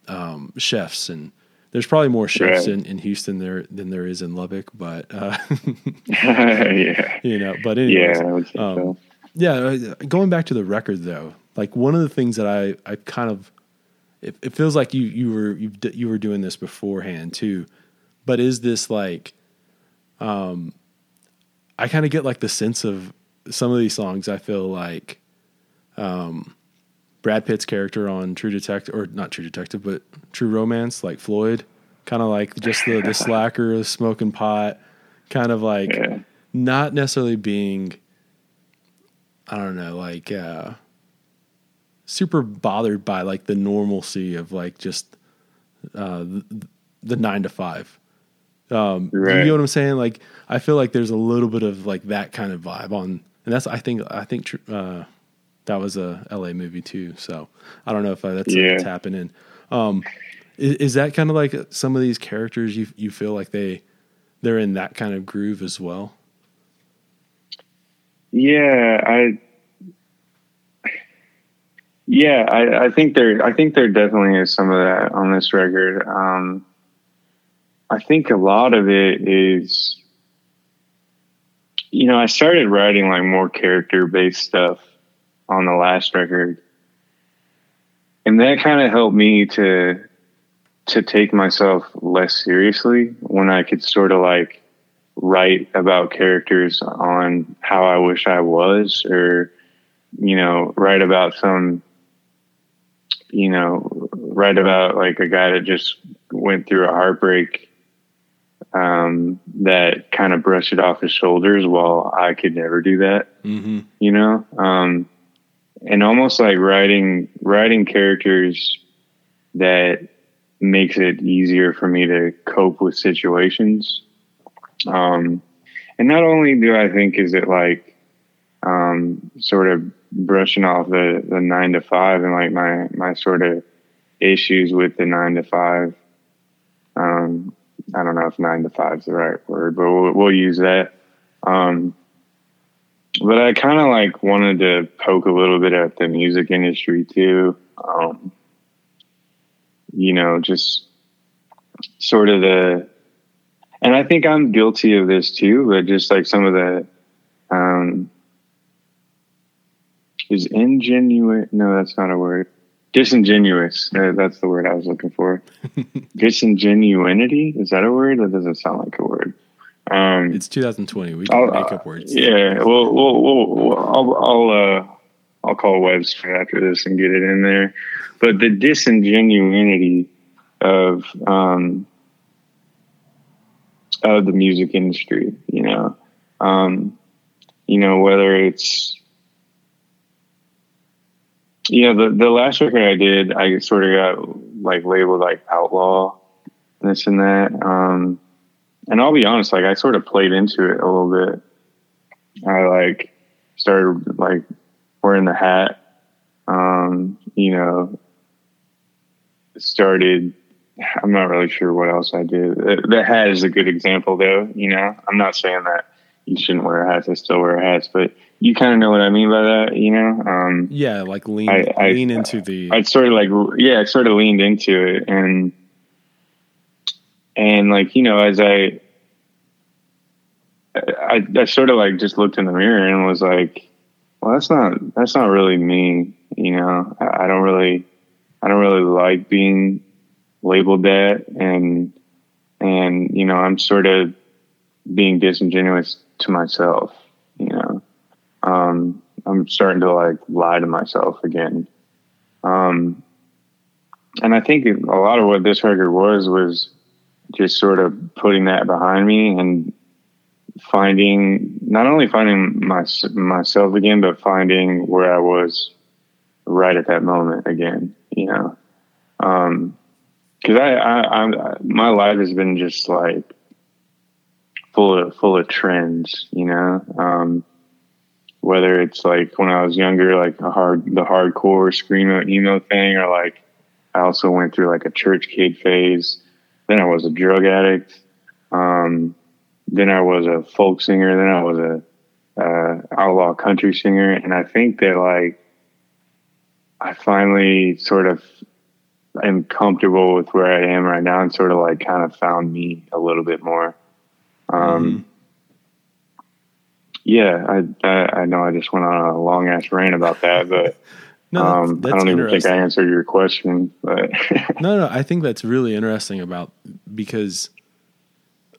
um, chefs and there's probably more chefs right. in, in Houston there than there is in Lubbock, but uh, yeah, you know. But anyways, yeah, um, so. yeah. Uh, going back to the record though, like one of the things that I I kind of it, it feels like you you were you you were doing this beforehand too, but is this like, um, I kind of get like the sense of some of these songs. I feel like, um, Brad Pitt's character on True Detective, or not True Detective, but True Romance, like Floyd, kind of like just the the slacker, the smoking pot, kind of like yeah. not necessarily being, I don't know, like uh, super bothered by like the normalcy of like just uh, the, the nine to five. Um, right. You know what I'm saying? Like I feel like there's a little bit of like that kind of vibe on, and that's I think I think uh, that was a LA movie too. So I don't know if uh, that's, yeah. happening. Um, is, is, that kind of like some of these characters you you feel like they they're in that kind of groove as well? Yeah, I. Yeah, I, I think there. I think there definitely is some of that on this record. Um, I think a lot of it is, you know, I started writing like more character based stuff on the last record. And that kind of helped me to to take myself less seriously when I could sort of like write about characters on how I wish I was or you know, write about some you know, write about like a guy that just went through a heartbreak um, that kind of brushed it off his shoulders while I could never do that. Mm-hmm. You know, um, and almost like writing writing characters that makes it easier for me to cope with situations. Um, and not only do I think is it like um, sort of brushing off the, the nine to five and like my my sort of issues with the nine to five. Um, I don't know if nine to five is the right word, but we'll, we'll use that. Um, but I kind of like wanted to poke a little bit at the music industry too. Um, you know, just sort of the, and I think I'm guilty of this too, but just like some of the, um, is ingenuous. No, that's not a word. Disingenuous. Uh, that's the word I was looking for. Disingenuity. Is that a word? That doesn't sound like a word. Um, it's 2020. We can I'll, make up words. Yeah. Well, well, well I'll, I'll, uh, I'll call Webster after this and get it in there. But the disingenuity of, um, of the music industry, you know, um, you know, whether it's, you know, the, the last record I did, I sort of got like labeled like outlaw, this and that. Um, and I'll be honest, like I sort of played into it a little bit. I like started like wearing the hat. Um, you know, started. I'm not really sure what else I did. The, the hat is a good example, though. You know, I'm not saying that you shouldn't wear hats. I still wear hats, but you kind of know what I mean by that, you know? Um, yeah, like lean I, lean I, into the. I sort of like yeah, I sort of leaned into it, and and like you know as i I, I sort of like just looked in the mirror and was like well that's not that's not really me you know? I, I don't really i don't really like being labeled that and and you know i'm sort of being disingenuous to myself you know? Um i'm starting to like lie to myself again. Um and i think a lot of what this record was was just sort of putting that behind me and finding not only finding my, myself again, but finding where I was right at that moment again, you know. Um, cause I, I, my life has been just like full of, full of trends, you know. Um, whether it's like when I was younger, like a hard, the hardcore screamo emo thing, or like I also went through like a church kid phase then I was a drug addict. Um, then I was a folk singer, then I was a uh, outlaw country singer, and I think that like I finally sort of am comfortable with where I am right now, and sort of like kind of found me a little bit more. Um, mm-hmm. Yeah, I, I, I know I just went on a long ass rant about that, but. No, that's, um, that's I don't even think I answered your question, but no, no, I think that's really interesting about because,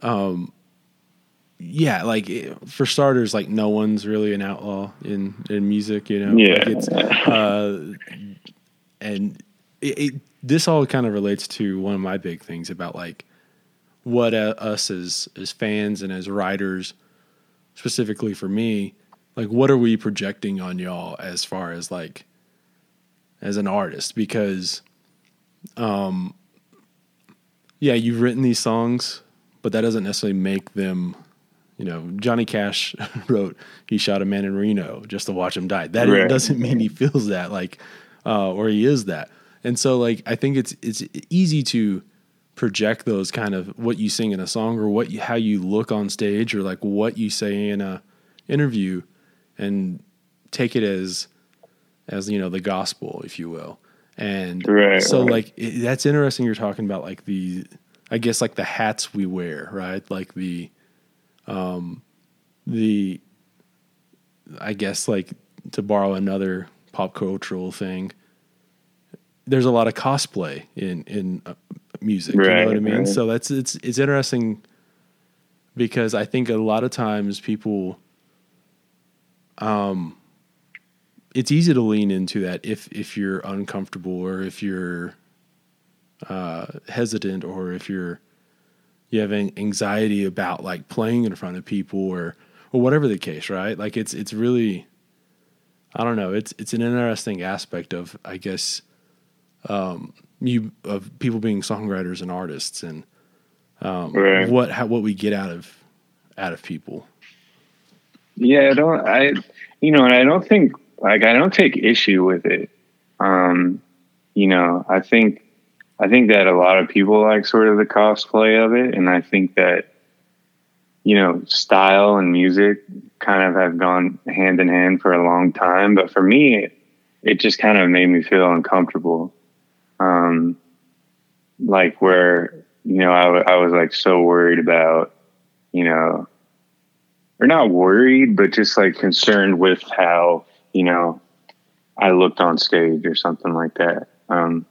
um, yeah, like for starters, like no one's really an outlaw in in music, you know. Yeah. Like it's, uh, and it, it, this all kind of relates to one of my big things about like what uh, us as as fans and as writers, specifically for me, like what are we projecting on y'all as far as like as an artist because, um, yeah, you've written these songs, but that doesn't necessarily make them you know, Johnny Cash wrote he shot a man in Reno just to watch him die. That right. doesn't mean he feels that like uh, or he is that. And so like I think it's it's easy to project those kind of what you sing in a song or what you, how you look on stage or like what you say in a interview and take it as as you know the gospel if you will. And right, so right. like it, that's interesting you're talking about like the I guess like the hats we wear, right? Like the um, the I guess like to borrow another pop cultural thing, there's a lot of cosplay in in uh, music. Right, you know what I mean? Right. So that's it's it's interesting because I think a lot of times people, um, it's easy to lean into that if if you're uncomfortable or if you're uh, hesitant or if you're you have anxiety about like playing in front of people or or whatever the case, right? Like it's it's really I don't know, it's it's an interesting aspect of I guess um, you of people being songwriters and artists and um, right. what how, what we get out of out of people. Yeah, I don't I you know, and I don't think like I don't take issue with it. Um, you know, I think I think that a lot of people like sort of the cosplay of it, and I think that you know style and music kind of have gone hand in hand for a long time. But for me, it just kind of made me feel uncomfortable. Um, like where you know I, I was like so worried about you know or not worried but just like concerned with how you know i looked on stage or something like that um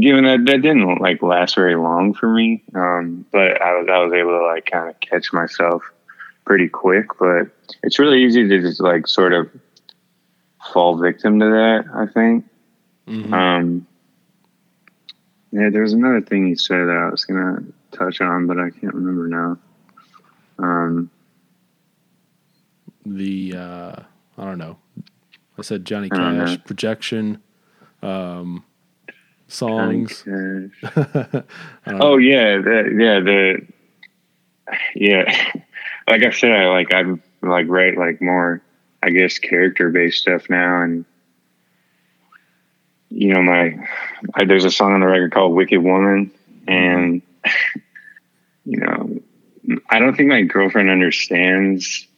given that that didn't like last very long for me, um, but I was I was able to like kind of catch myself pretty quick. But it's really easy to just like sort of fall victim to that. I think. Mm-hmm. Um, yeah, there was another thing you said that I was gonna touch on, but I can't remember now. Um, the uh, I don't know. I said Johnny Cash projection. Um, songs. oh yeah, the, yeah, the yeah. Like I said, I like I'm like write like more, I guess, character based stuff now, and you know my I, there's a song on the record called "Wicked Woman," and you know I don't think my girlfriend understands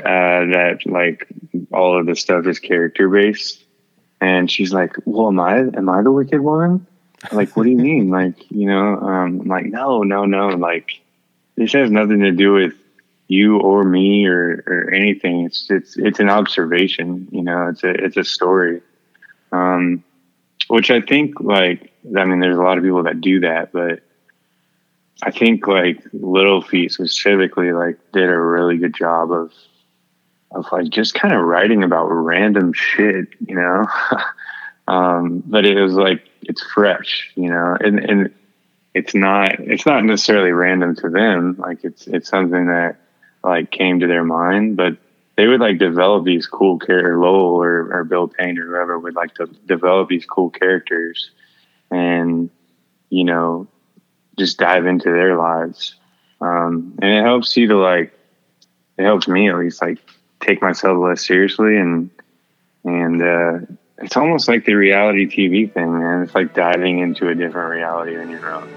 uh, that like all of the stuff is character based and she's like, "Well, am I am I the wicked one?" I'm like, what do you mean? Like, you know, um, I'm like, no, no, no. Like, this has nothing to do with you or me or, or anything. It's it's it's an observation. You know, it's a it's a story. Um, which I think, like, I mean, there's a lot of people that do that, but I think like Little Feat specifically, like, did a really good job of of like just kind of writing about random shit, you know. um, but it was like it's fresh, you know, and and it's not it's not necessarily random to them. Like it's it's something that like came to their mind, but they would like develop these cool characters. Lowell or, or Bill Payne or whoever would like to develop these cool characters, and you know, just dive into their lives. Um, and it helps you to like, it helps me at least like take myself less seriously and and uh, it's almost like the reality TV thing, man. It's like diving into a different reality than your own.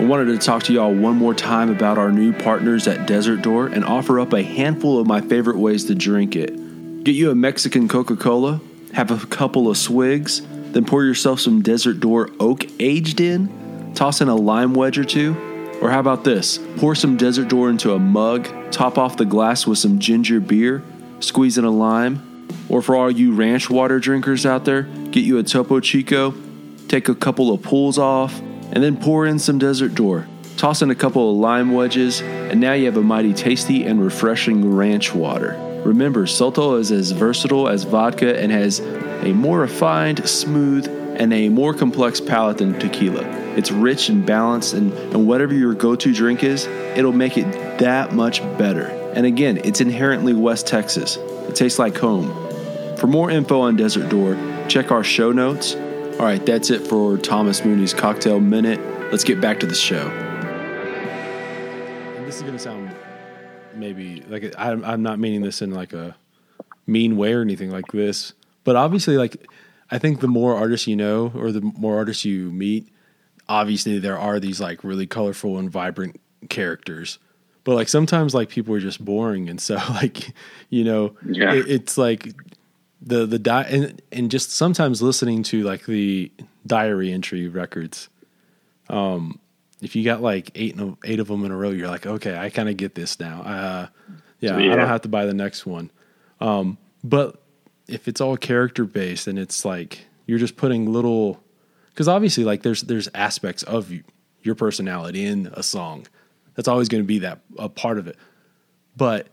I wanted to talk to y'all one more time about our new partners at Desert Door and offer up a handful of my favorite ways to drink it. Get you a Mexican Coca Cola, have a couple of swigs, then pour yourself some Desert Door oak aged in, toss in a lime wedge or two. Or how about this? Pour some Desert Door into a mug, top off the glass with some ginger beer, squeeze in a lime. Or for all you ranch water drinkers out there, get you a Topo Chico, take a couple of pulls off, and then pour in some Desert Door. Toss in a couple of lime wedges, and now you have a mighty tasty and refreshing ranch water. Remember, Sotol is as versatile as vodka and has a more refined, smooth, and a more complex palate than tequila. It's rich and balanced, and, and whatever your go to drink is, it'll make it that much better. And again, it's inherently West Texas. It tastes like home. For more info on Desert Door, check our show notes all right, that's it for Thomas Mooney's Cocktail Minute. Let's get back to the show. And this is going to sound maybe like I'm, I'm not meaning this in like a mean way or anything like this, but obviously, like I think the more artists you know or the more artists you meet, obviously there are these like really colorful and vibrant characters. But like sometimes like people are just boring, and so like you know, yeah. it, it's like the the di- and, and just sometimes listening to like the diary entry records um if you got like eight eight of them in a row you're like okay i kind of get this now uh yeah, yeah, i don't have to buy the next one um but if it's all character based and it's like you're just putting little because obviously like there's there's aspects of your personality in a song that's always going to be that a part of it but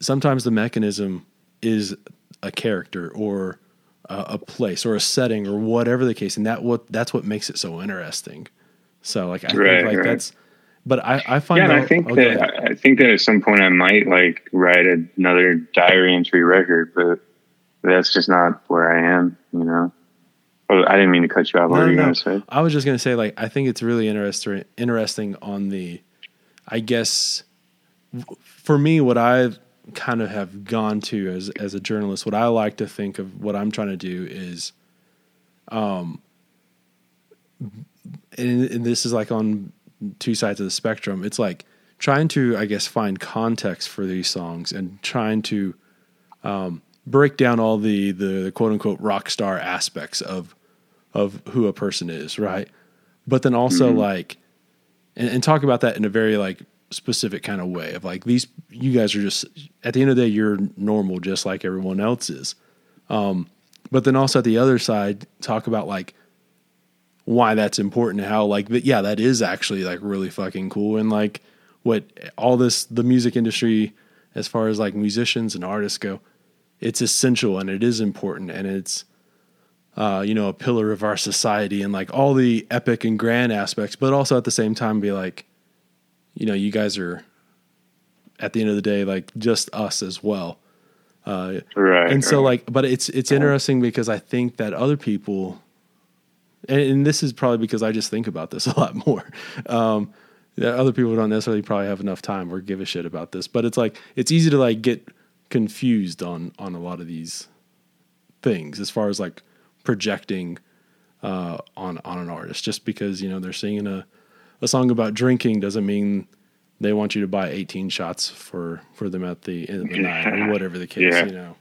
sometimes the mechanism is a character or a, a place or a setting or whatever the case, and that what that's what makes it so interesting. So like I right, think like right. that's, but I I find yeah, out, I think oh, that I think that at some point I might like write another diary entry record, but that's just not where I am, you know. Well, I didn't mean to cut you off. No, no, no. I was just gonna say, like, I think it's really interesting. Interesting on the, I guess, for me, what I've kind of have gone to as as a journalist, what I like to think of what I'm trying to do is, um, and, and this is like on two sides of the spectrum. It's like trying to, I guess, find context for these songs and trying to um, break down all the the quote unquote rock star aspects of of who a person is, right? But then also mm-hmm. like, and, and talk about that in a very like specific kind of way of like these you guys are just at the end of the day you're normal just like everyone else is um, but then also at the other side talk about like why that's important how like yeah that is actually like really fucking cool and like what all this the music industry as far as like musicians and artists go it's essential and it is important and it's uh, you know a pillar of our society and like all the epic and grand aspects but also at the same time be like you know, you guys are at the end of the day like just us as well. Uh, right. And so like, but it's it's interesting because I think that other people, and, and, this is probably because I just think about this a lot more. Um, that other people don't necessarily probably have enough time or give a shit about this, but it's like it's easy to like get confused on on a lot of these things as far as like projecting uh, on on an artist. Just because you know they're singing a a song about drinking doesn't mean they want you to buy 18 shots for for them at the end of the night or whatever the case yeah. you know.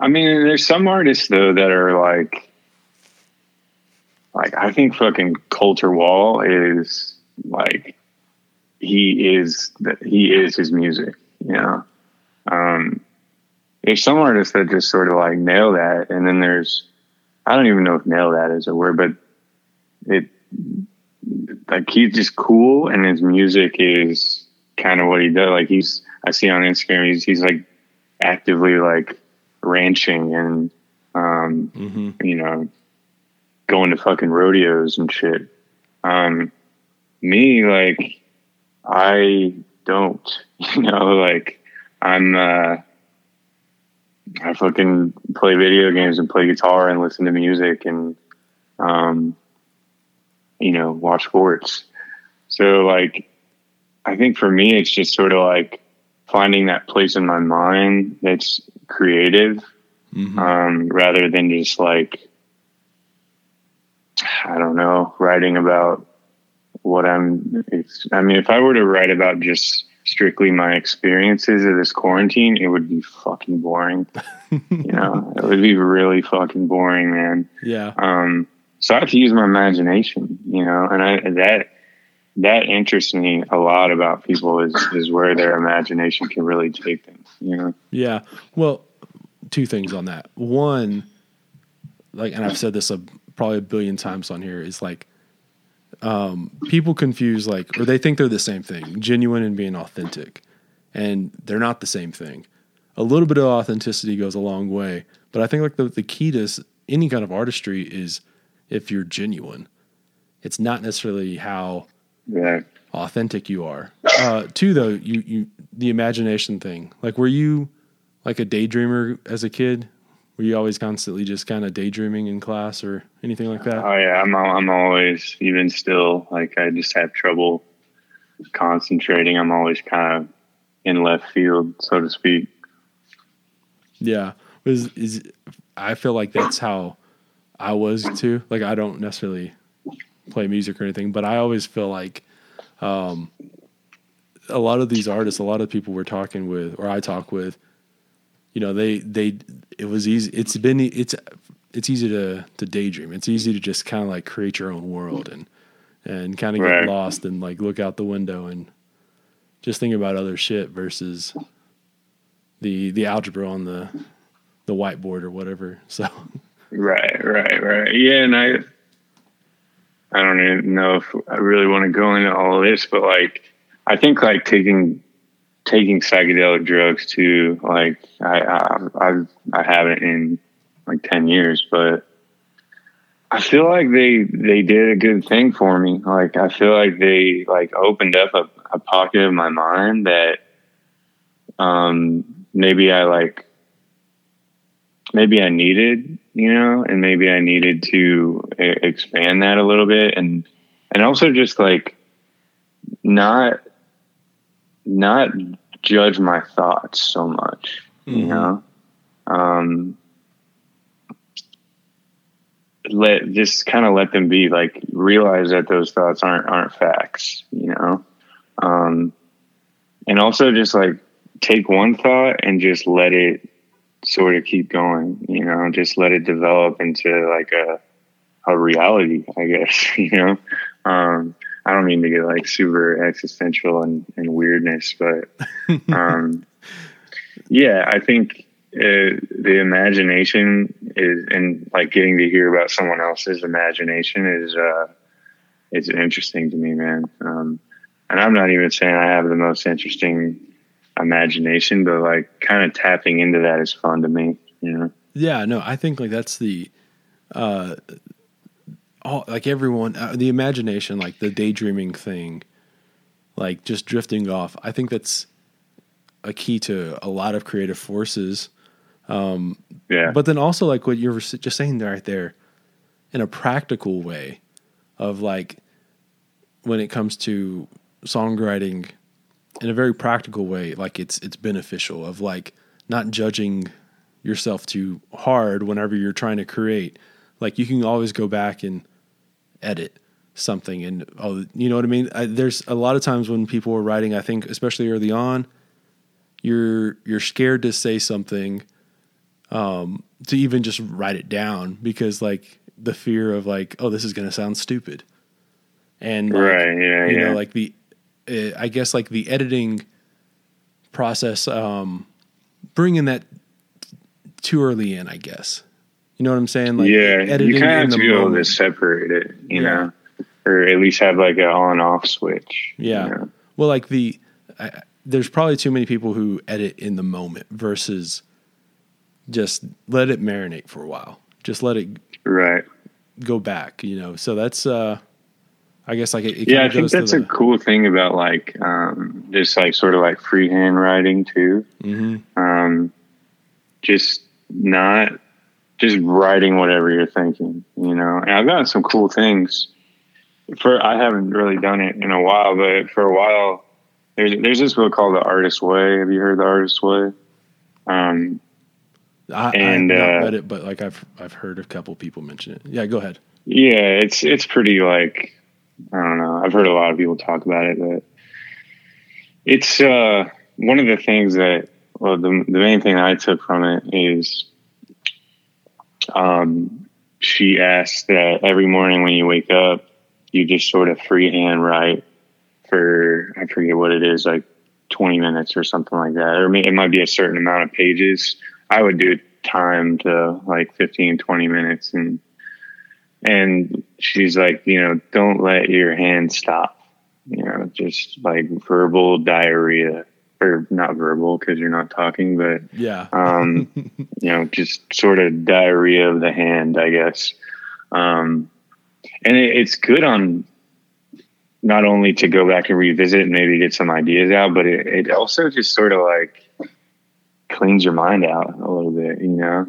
I mean there's some artists though that are like like i think fucking colter wall is like he is that he is his music you know um there's some artists that just sort of like nail that and then there's i don't even know if nail that is a word but it like he's just cool and his music is kind of what he does. Like he's, I see on Instagram, he's, he's like actively like ranching and, um, mm-hmm. you know, going to fucking rodeos and shit. Um, me, like, I don't, you know, like I'm, uh, I fucking play video games and play guitar and listen to music and, um, you know, watch sports. So like, I think for me, it's just sort of like finding that place in my mind that's creative, mm-hmm. um, rather than just like, I don't know, writing about what I'm. It's, I mean, if I were to write about just strictly my experiences of this quarantine, it would be fucking boring. you know, it would be really fucking boring, man. Yeah. Um, so I have to use my imagination, you know, and I, that, that interests me a lot about people is, is where their imagination can really take them, you know? Yeah. Well, two things on that. One, like, and I've said this a, probably a billion times on here, is like, um, people confuse like, or they think they're the same thing, genuine and being authentic, and they're not the same thing. A little bit of authenticity goes a long way, but I think like the, the key to any kind of artistry is if you're genuine. It's not necessarily how yeah. authentic you are. Uh, two though, you you the imagination thing. Like, were you like a daydreamer as a kid? Were you always constantly just kind of daydreaming in class or anything like that? Oh yeah, I'm I'm always even still like I just have trouble concentrating. I'm always kind of in left field, so to speak. Yeah, is is I feel like that's how I was too. Like I don't necessarily play music or anything, but I always feel like um, a lot of these artists, a lot of people we're talking with, or I talk with, you know, they they it was easy. It's been it's it's easy to to daydream. It's easy to just kind of like create your own world and and kind of get Right. lost and like look out the window and just think about other shit versus the the algebra on the the whiteboard or whatever. So Right, right, right. Yeah, and I I don't even know if I really want to go into all of this, but like I think like taking taking psychedelic drugs too, like I I I, I haven't in like ten years, but I feel like they they did a good thing for me. Like I feel like they like opened up a, a pocket of my mind that um maybe I like maybe I needed, you know, and maybe I needed to expand that a little bit and and also just like not not judge my thoughts so much, you Mhm. know. Um let just kind of let them be like realize that those thoughts aren't aren't facts, you know. Um and also just like take one thought and just let it sort of keep going, you know, just let it develop into like a a reality, I guess, you know. Um I don't mean to get like super existential and, and weirdness, but um yeah, I think uh, the imagination is and like getting to hear about someone else's imagination is uh it's interesting to me, man. Um and I'm not even saying I have the most interesting imagination, but like kind of tapping into that is fun to me, you know. Yeah, no, I think like that's the, uh, all like everyone, uh, the imagination, like the daydreaming thing, like just drifting off. I think that's a key to a lot of creative forces. Yeah. But then also like what you were just saying right there, in a practical way, of like when it comes to songwriting, in a very practical way, like it's it's beneficial of like not judging yourself too hard whenever you're trying to create. Like you can always go back and edit something, and oh, you know what I mean. I, there's a lot of times when people are writing, I think especially early on, you're you're scared to say something um, to even just write it down because like the fear of like oh this is going to sound stupid and like, right. Yeah. you yeah. know like the uh, i guess like the editing process um bringing that too early in i guess you know what i'm saying like yeah. You kind of have to the be able to separate it, you Yeah. know, or at least have like an on off switch. you Yeah. know? Well, like the I, there's probably too many people who edit in the moment versus just let it marinate for a while. Just let it Right. go back, you know. So that's uh I guess like it, it Yeah. I think that's a cool thing about like, um, just like sort of like freehand writing too. Mhm. Um, just not just writing whatever you're thinking, you know. And I've gotten some cool things. For I haven't really done it in a while, but for a while, there's there's this book called The Artist's Way. Have you heard The Artist's Way? Um, I, And, I've not uh, read it, but like I've I've heard a couple people mention it. Yeah, go ahead. yeah, it's it's pretty like I don't know. I've heard a lot of people talk about it, but it's uh, one of the things that well, the the main thing I took from it is, um, she asked that every morning when you wake up, you just sort of freehand write for I forget what it is, like twenty minutes or something like that, or it might be a certain amount of pages. I would do time to like 15, 20 minutes, and and she's like, you know, don't let your hand stop. You know, just like verbal diarrhea or not verbal because you're not talking, but yeah, um, you know, just sort of diarrhea of the hand, I guess. Um, and it, it's good on not only to go back and revisit and maybe get some ideas out, but it, it also just sort of like cleans your mind out a little bit, you know,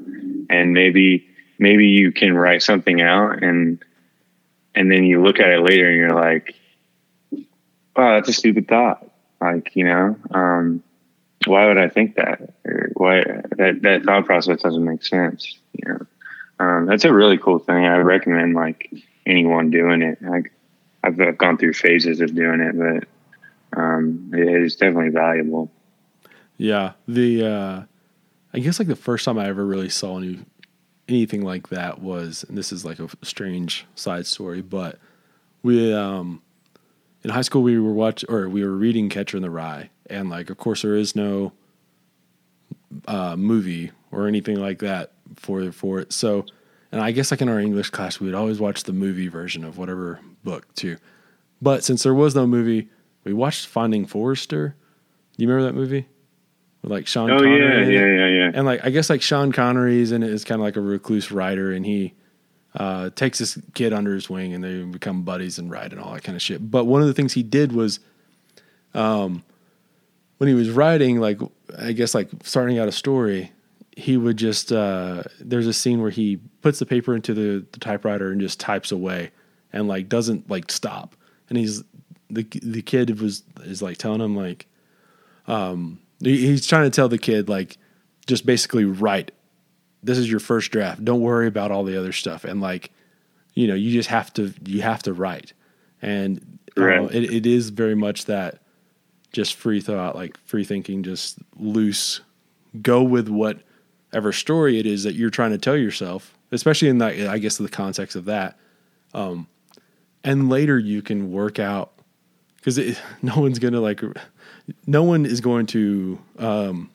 and maybe maybe you can write something out and and then you look at it later and you're like, wow, that's a stupid thought. Like, you know, um, why would I think that? Or why that, that thought process doesn't make sense. You know, um, that's a really cool thing. I recommend like anyone doing it. Like I've, I've gone through phases of doing it, but, um, it is definitely valuable. Yeah. The, uh, I guess like the first time I ever really saw any, anything like that was, and this is like a strange side story, but we, um, in high school we were watching or we were reading Catcher in the Rye, and like of course there is no uh, movie or anything like that for for it. So, and I guess like in our English class we would always watch the movie version of whatever book too. But since there was no movie, we watched Finding Forrester. Do you remember that movie? With like Sean. Oh Connery yeah, yeah, yeah, yeah. And like I guess like Sean Connery's in it is kind of like a recluse writer, and he uh, takes this kid under his wing, and they become buddies and ride and all that kind of shit. But one of the things he did was, um, when he was writing, like I guess like starting out a story, he would just uh, there's a scene where he puts the paper into the, the typewriter and just types away, and like doesn't like stop, and he's the the kid was is like telling him like, um, he's trying to tell the kid like just basically write this is your first draft. Don't worry about all the other stuff. And like, you know, you just have to you have to write. And uh, Right. it, it is very much that just free thought, like free thinking, just loose. Go with whatever story it is that you're trying to tell yourself, especially in that I guess the context of that. Um, and later you can work out because no one's gonna like no one is going to um,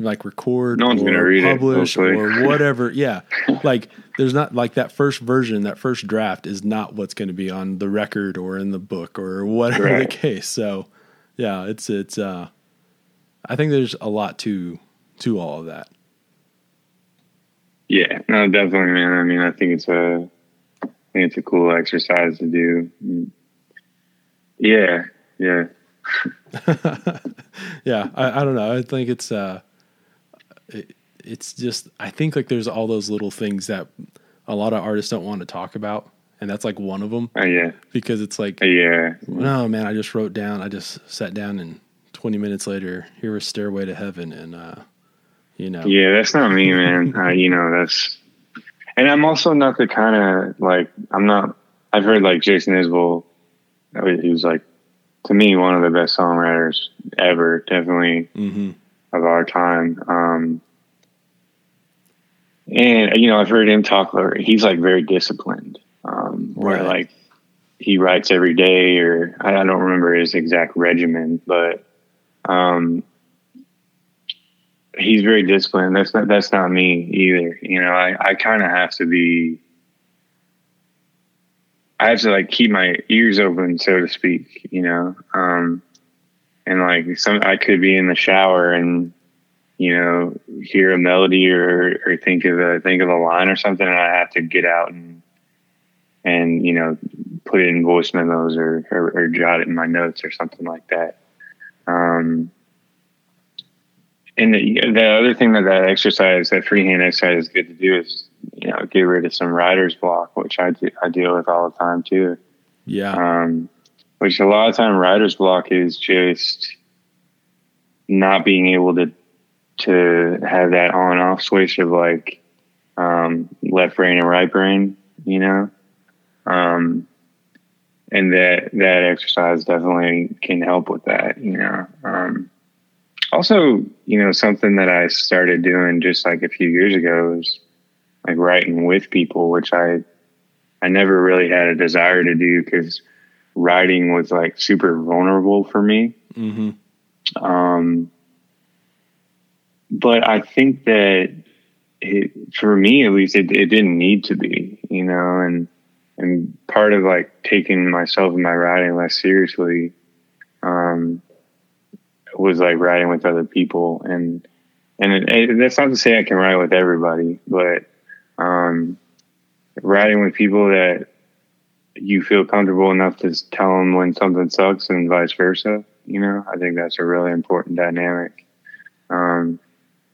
like record No one's or gonna read it, publish hopefully. or whatever. Yeah, like there's not like that first version, that first draft is not what's going to be on the record or in the book or whatever the case. So yeah, it's it's. uh I think there's a lot to to all of that. Yeah, no, definitely, man. I mean, I think it's a, I think it's a cool exercise to do. Yeah, yeah, yeah, I, I don't know. I think it's uh, it, it's just I think like there's all those little things that a lot of artists don't want to talk about, and that's like one of them uh, yeah, because it's like yeah, no man, I just wrote down, I just sat down, and 20 minutes later, here was Stairway to Heaven, and uh, you know, yeah. That's not me, man. uh, you know, that's, and I'm also not the kind of like I'm not. I've heard like Jason Isbell. He was like, to me, one of the best songwriters ever. Definitely hmm of our time. Um, and you know, I've heard him talk. He's like very disciplined, um, where Right. like he writes every day, or I don't remember his exact regimen, but um, he's very disciplined. That's not that's not me either. You know, I I kind of have to be. I have to like keep my ears open, so to speak. You know, um, and like some I could be in the shower and you know hear a melody or or think of a think of a line or something, and I have to get out and and you know put it in voice memos or or, or jot it in my notes or something like that. Um, and the, the other thing that that exercise, that freehand exercise, is good to do is you know get rid of some writer's block, which I do, I deal with all the time too yeah, um, which a lot of time writer's block is just not being able to to have that on off switch of like um, left brain and right brain, you know. Um, and that that exercise definitely can help with that. You know, um, also, you know, something that I started doing just like a few years ago is like writing with people, which I I never really had a desire to do because writing was like super vulnerable for me. Mm-hmm. Um, but I think that it, for me, at least, it, it didn't need to be, you know, and and part of like taking myself and my writing less seriously um, was like writing with other people, and and it, that's not to say I can write with everybody, but um, writing with people that you feel comfortable enough to tell them when something sucks and vice versa. You know, I think that's a really important dynamic. Um,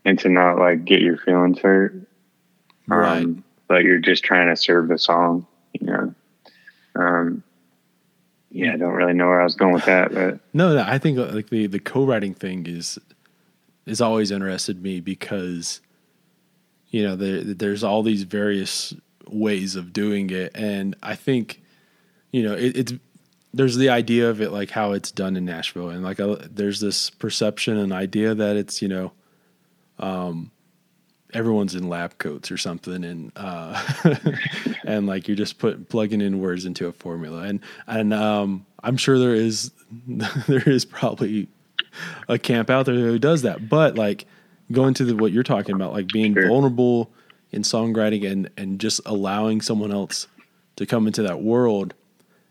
and to not like get your feelings hurt. Um, Right. But you're just trying to serve the song, you know. Um, yeah, I don't really know where I was going with that, but No, no, I think uh, like the the co-writing thing is is always interested me because you know there there's all these various ways of doing it, and I think you know it, it's there's the idea of it like how it's done in Nashville, and like uh, there's this perception and idea that it's you know um everyone's in lab coats or something. And uh and like you're just put plugging in words into a formula. And and um i'm sure there is there is probably a camp out there who does that. But like going to the what you're talking about like being Sure. vulnerable in songwriting and and just allowing someone else to come into that world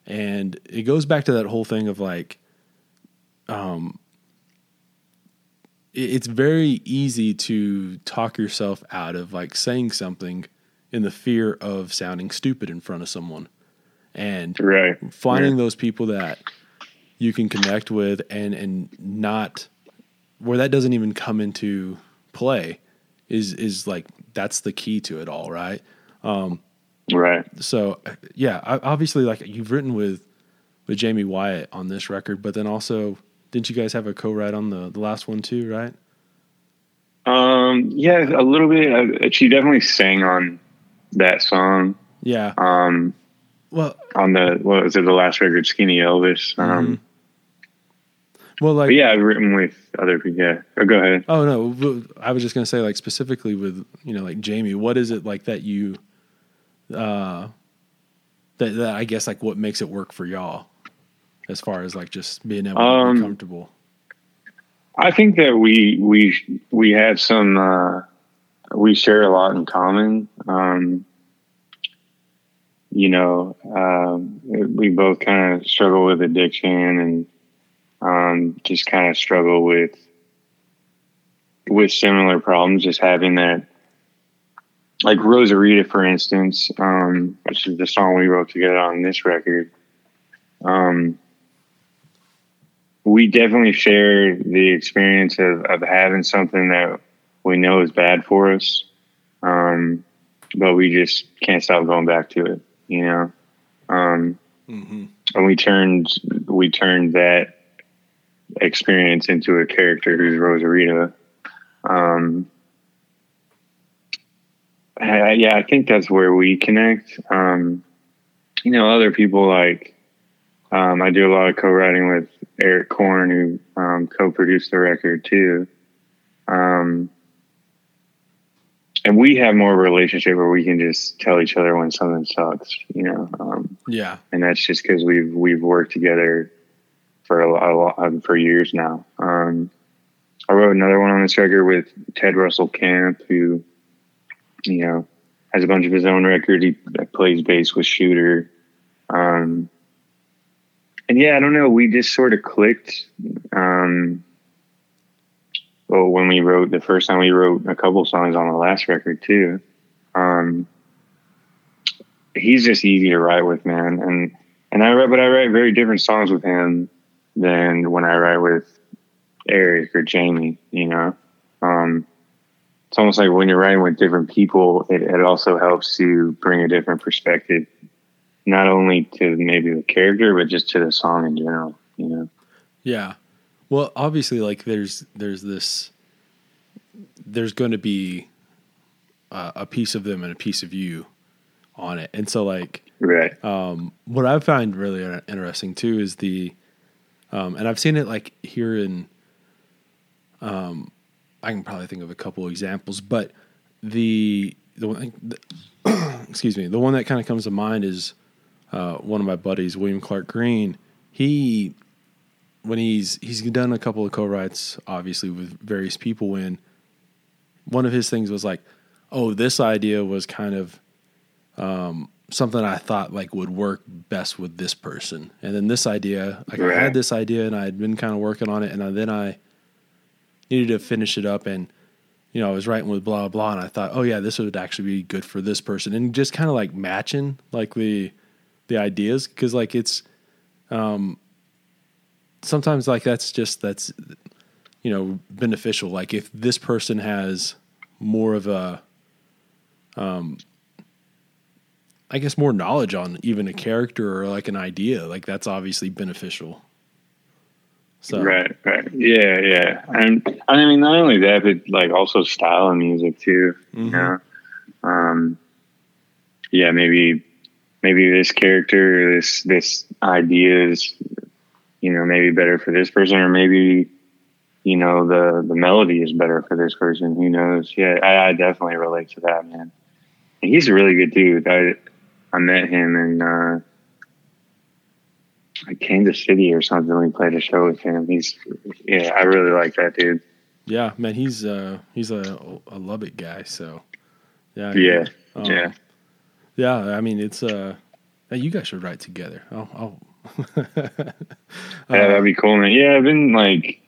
and it goes back to that whole thing of like um it's very easy to talk yourself out of like saying something in the fear of sounding stupid in front of someone and right. finding Yeah. those people that you can connect with and and not where that doesn't even come into play is is like that's the key to it all right Right. so yeah obviously like you've written with with jaime wyatt on this record but then also didn't you guys have a co-write on the the last one too right Um, yeah, a little bit. She definitely sang on that song. yeah Um, well on the what was it? The last record, Skinny Elvis. Um, well like yeah, I've written with other people. Yeah, oh, go ahead. Oh no, I was just gonna say like specifically with you know like Jaime, what is it like that you, uh, that, that I guess like what makes it work for y'all, as far as like just being able to Um, be comfortable. I think that we we we have some uh, we share a lot in common. Um, you know, um, we both kind of struggle with addiction and um, just kind of struggle with with similar problems. Just having that, like Rosarita, for instance, um, which is the song we wrote together on this record. Um, we definitely share the experience of, of having something that we know is bad for us. Um, but we just can't stop going back to it, you know? Um, Mm-hmm. and we turned, we turned that experience into a character who's Rosarita. Um, I, yeah, I think that's where we connect. Um, you know, other people like, um, I do a lot of co-writing with Eric Corne, who um, co-produced the record too. Um, and we have more of a relationship where we can just tell each other when something sucks, you know. Um, Yeah, and that's just because we've we've worked together for a lot, a lot for years now. Um, I wrote another one on this record with Ted Russell Kamp, who you know has a bunch of his own record. He plays bass with Shooter. Um, and yeah, I don't know. We just sort of clicked. Um, well, when we wrote the first time, we wrote a couple songs on the last record too. Um, he's just easy to write with, man. And and I write, but I write very different songs with him than when I write with Eric or Jaime. You know, it's almost like when you're writing with different people, it, it also helps you bring a different perspective, not only to maybe the character, but just to the song in general. You know. yeah. Well, obviously, like there's there's this there's going to be uh, a piece of them and a piece of you on it, and so like Right. Um, what I find really interesting too is the, um, and I've seen it like here in, um, I can probably think of a couple examples, but the the one, the, excuse me, the one that kind of comes to mind is uh, one of my buddies, William Clark Green. He when he's he's done a couple of co-writes, obviously with various people. When one of his things was like, "Oh, this idea was kind of um, something I thought like would work best with this person," and then this idea, like right. I had this idea and I had been kind of working on it, and then I needed to finish it up and you know, I was writing with blah blah, and I thought, oh yeah, this would actually be good for this person, and just kind of like matching like the the ideas because like it's um sometimes like that's just that's you know beneficial. Like if this person has more of a um I guess more knowledge on even a character or like an idea, like that's obviously beneficial. So right, right, yeah, yeah, and I mean not only that, but like also style of music too. Mm-hmm. You know, um, yeah, maybe maybe this character, this this idea is, you know, maybe better for this person, or maybe you know the the melody is better for this person. Who knows? Yeah, I, I definitely relate to that, man. And he's a really good dude. I I met him and. uh like Kansas City or something. We played a show with him. He's yeah, I really like that dude. Yeah, man, he's uh he's a a Lubbock guy, so yeah, yeah, um, yeah, yeah. I mean, it's uh, you guys should write together. Oh, oh. yeah, that'd be cool, man. Yeah, I've been like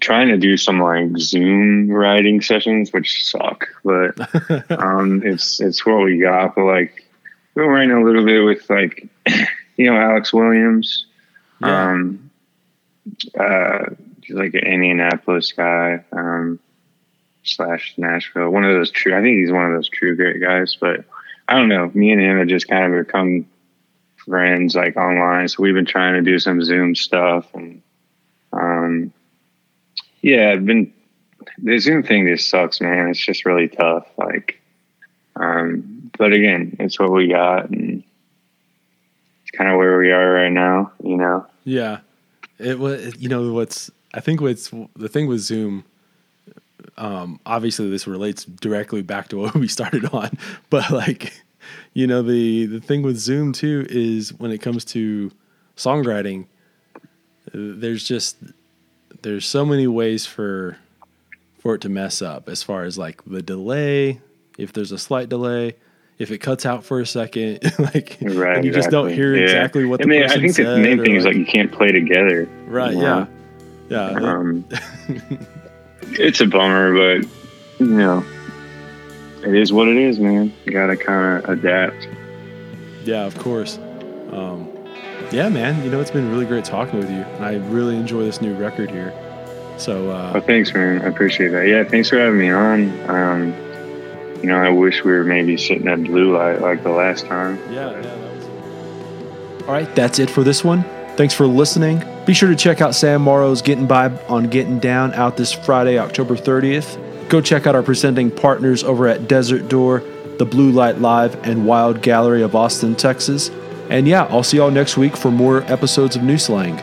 trying to do some like Zoom writing sessions, which suck, but um, it's it's what we got. But like we're writing a little bit with like you know Alex Williams. Yeah. Um, uh, he's like an Indianapolis guy um, slash Nashville. One of those true. I think he's one of those true great guys. But I don't know. Me and him have just kind of become friends like online. So we've been trying to do some Zoom stuff and um, yeah, I've been the Zoom thing just sucks, man. It's just really tough. Like um, but again, it's what we got, and it's kind of where we are right now. You know. Yeah, it was. You know what's? I think what's the thing with Zoom. Um, obviously, this relates directly back to what we started on, but like, you know, the the thing with Zoom too is when it comes to songwriting, there's just there's so many ways for for it to mess up as far as like the delay if there's a slight delay, if it cuts out for a second, like right, and you exactly. just don't hear yeah. exactly what and the person I think the main thing like, is like you can't play together. Right. Yeah. Yeah. Um, it's a bummer, but you know, it is what it is, man. You gotta kind of adapt. Yeah, of course. Um, yeah, man. You know, it's been really great talking with you, and I really enjoy this new record here. So, uh, oh, thanks, man. I appreciate that. Yeah, thanks for having me on. Um, you know, I wish we were maybe sitting at blue light like the last time. Yeah, yeah. That was... All right, that's it for this one. Thanks for listening. Be sure to check out Sam Morrow's Getting By on Getting Down out this Friday, October 30th. Go check out our presenting partners over at Desert Door, The Blue Light Live, and WYLD Gallery of Austin, Texas. And yeah, I'll see y'all next week for more episodes of New Slang.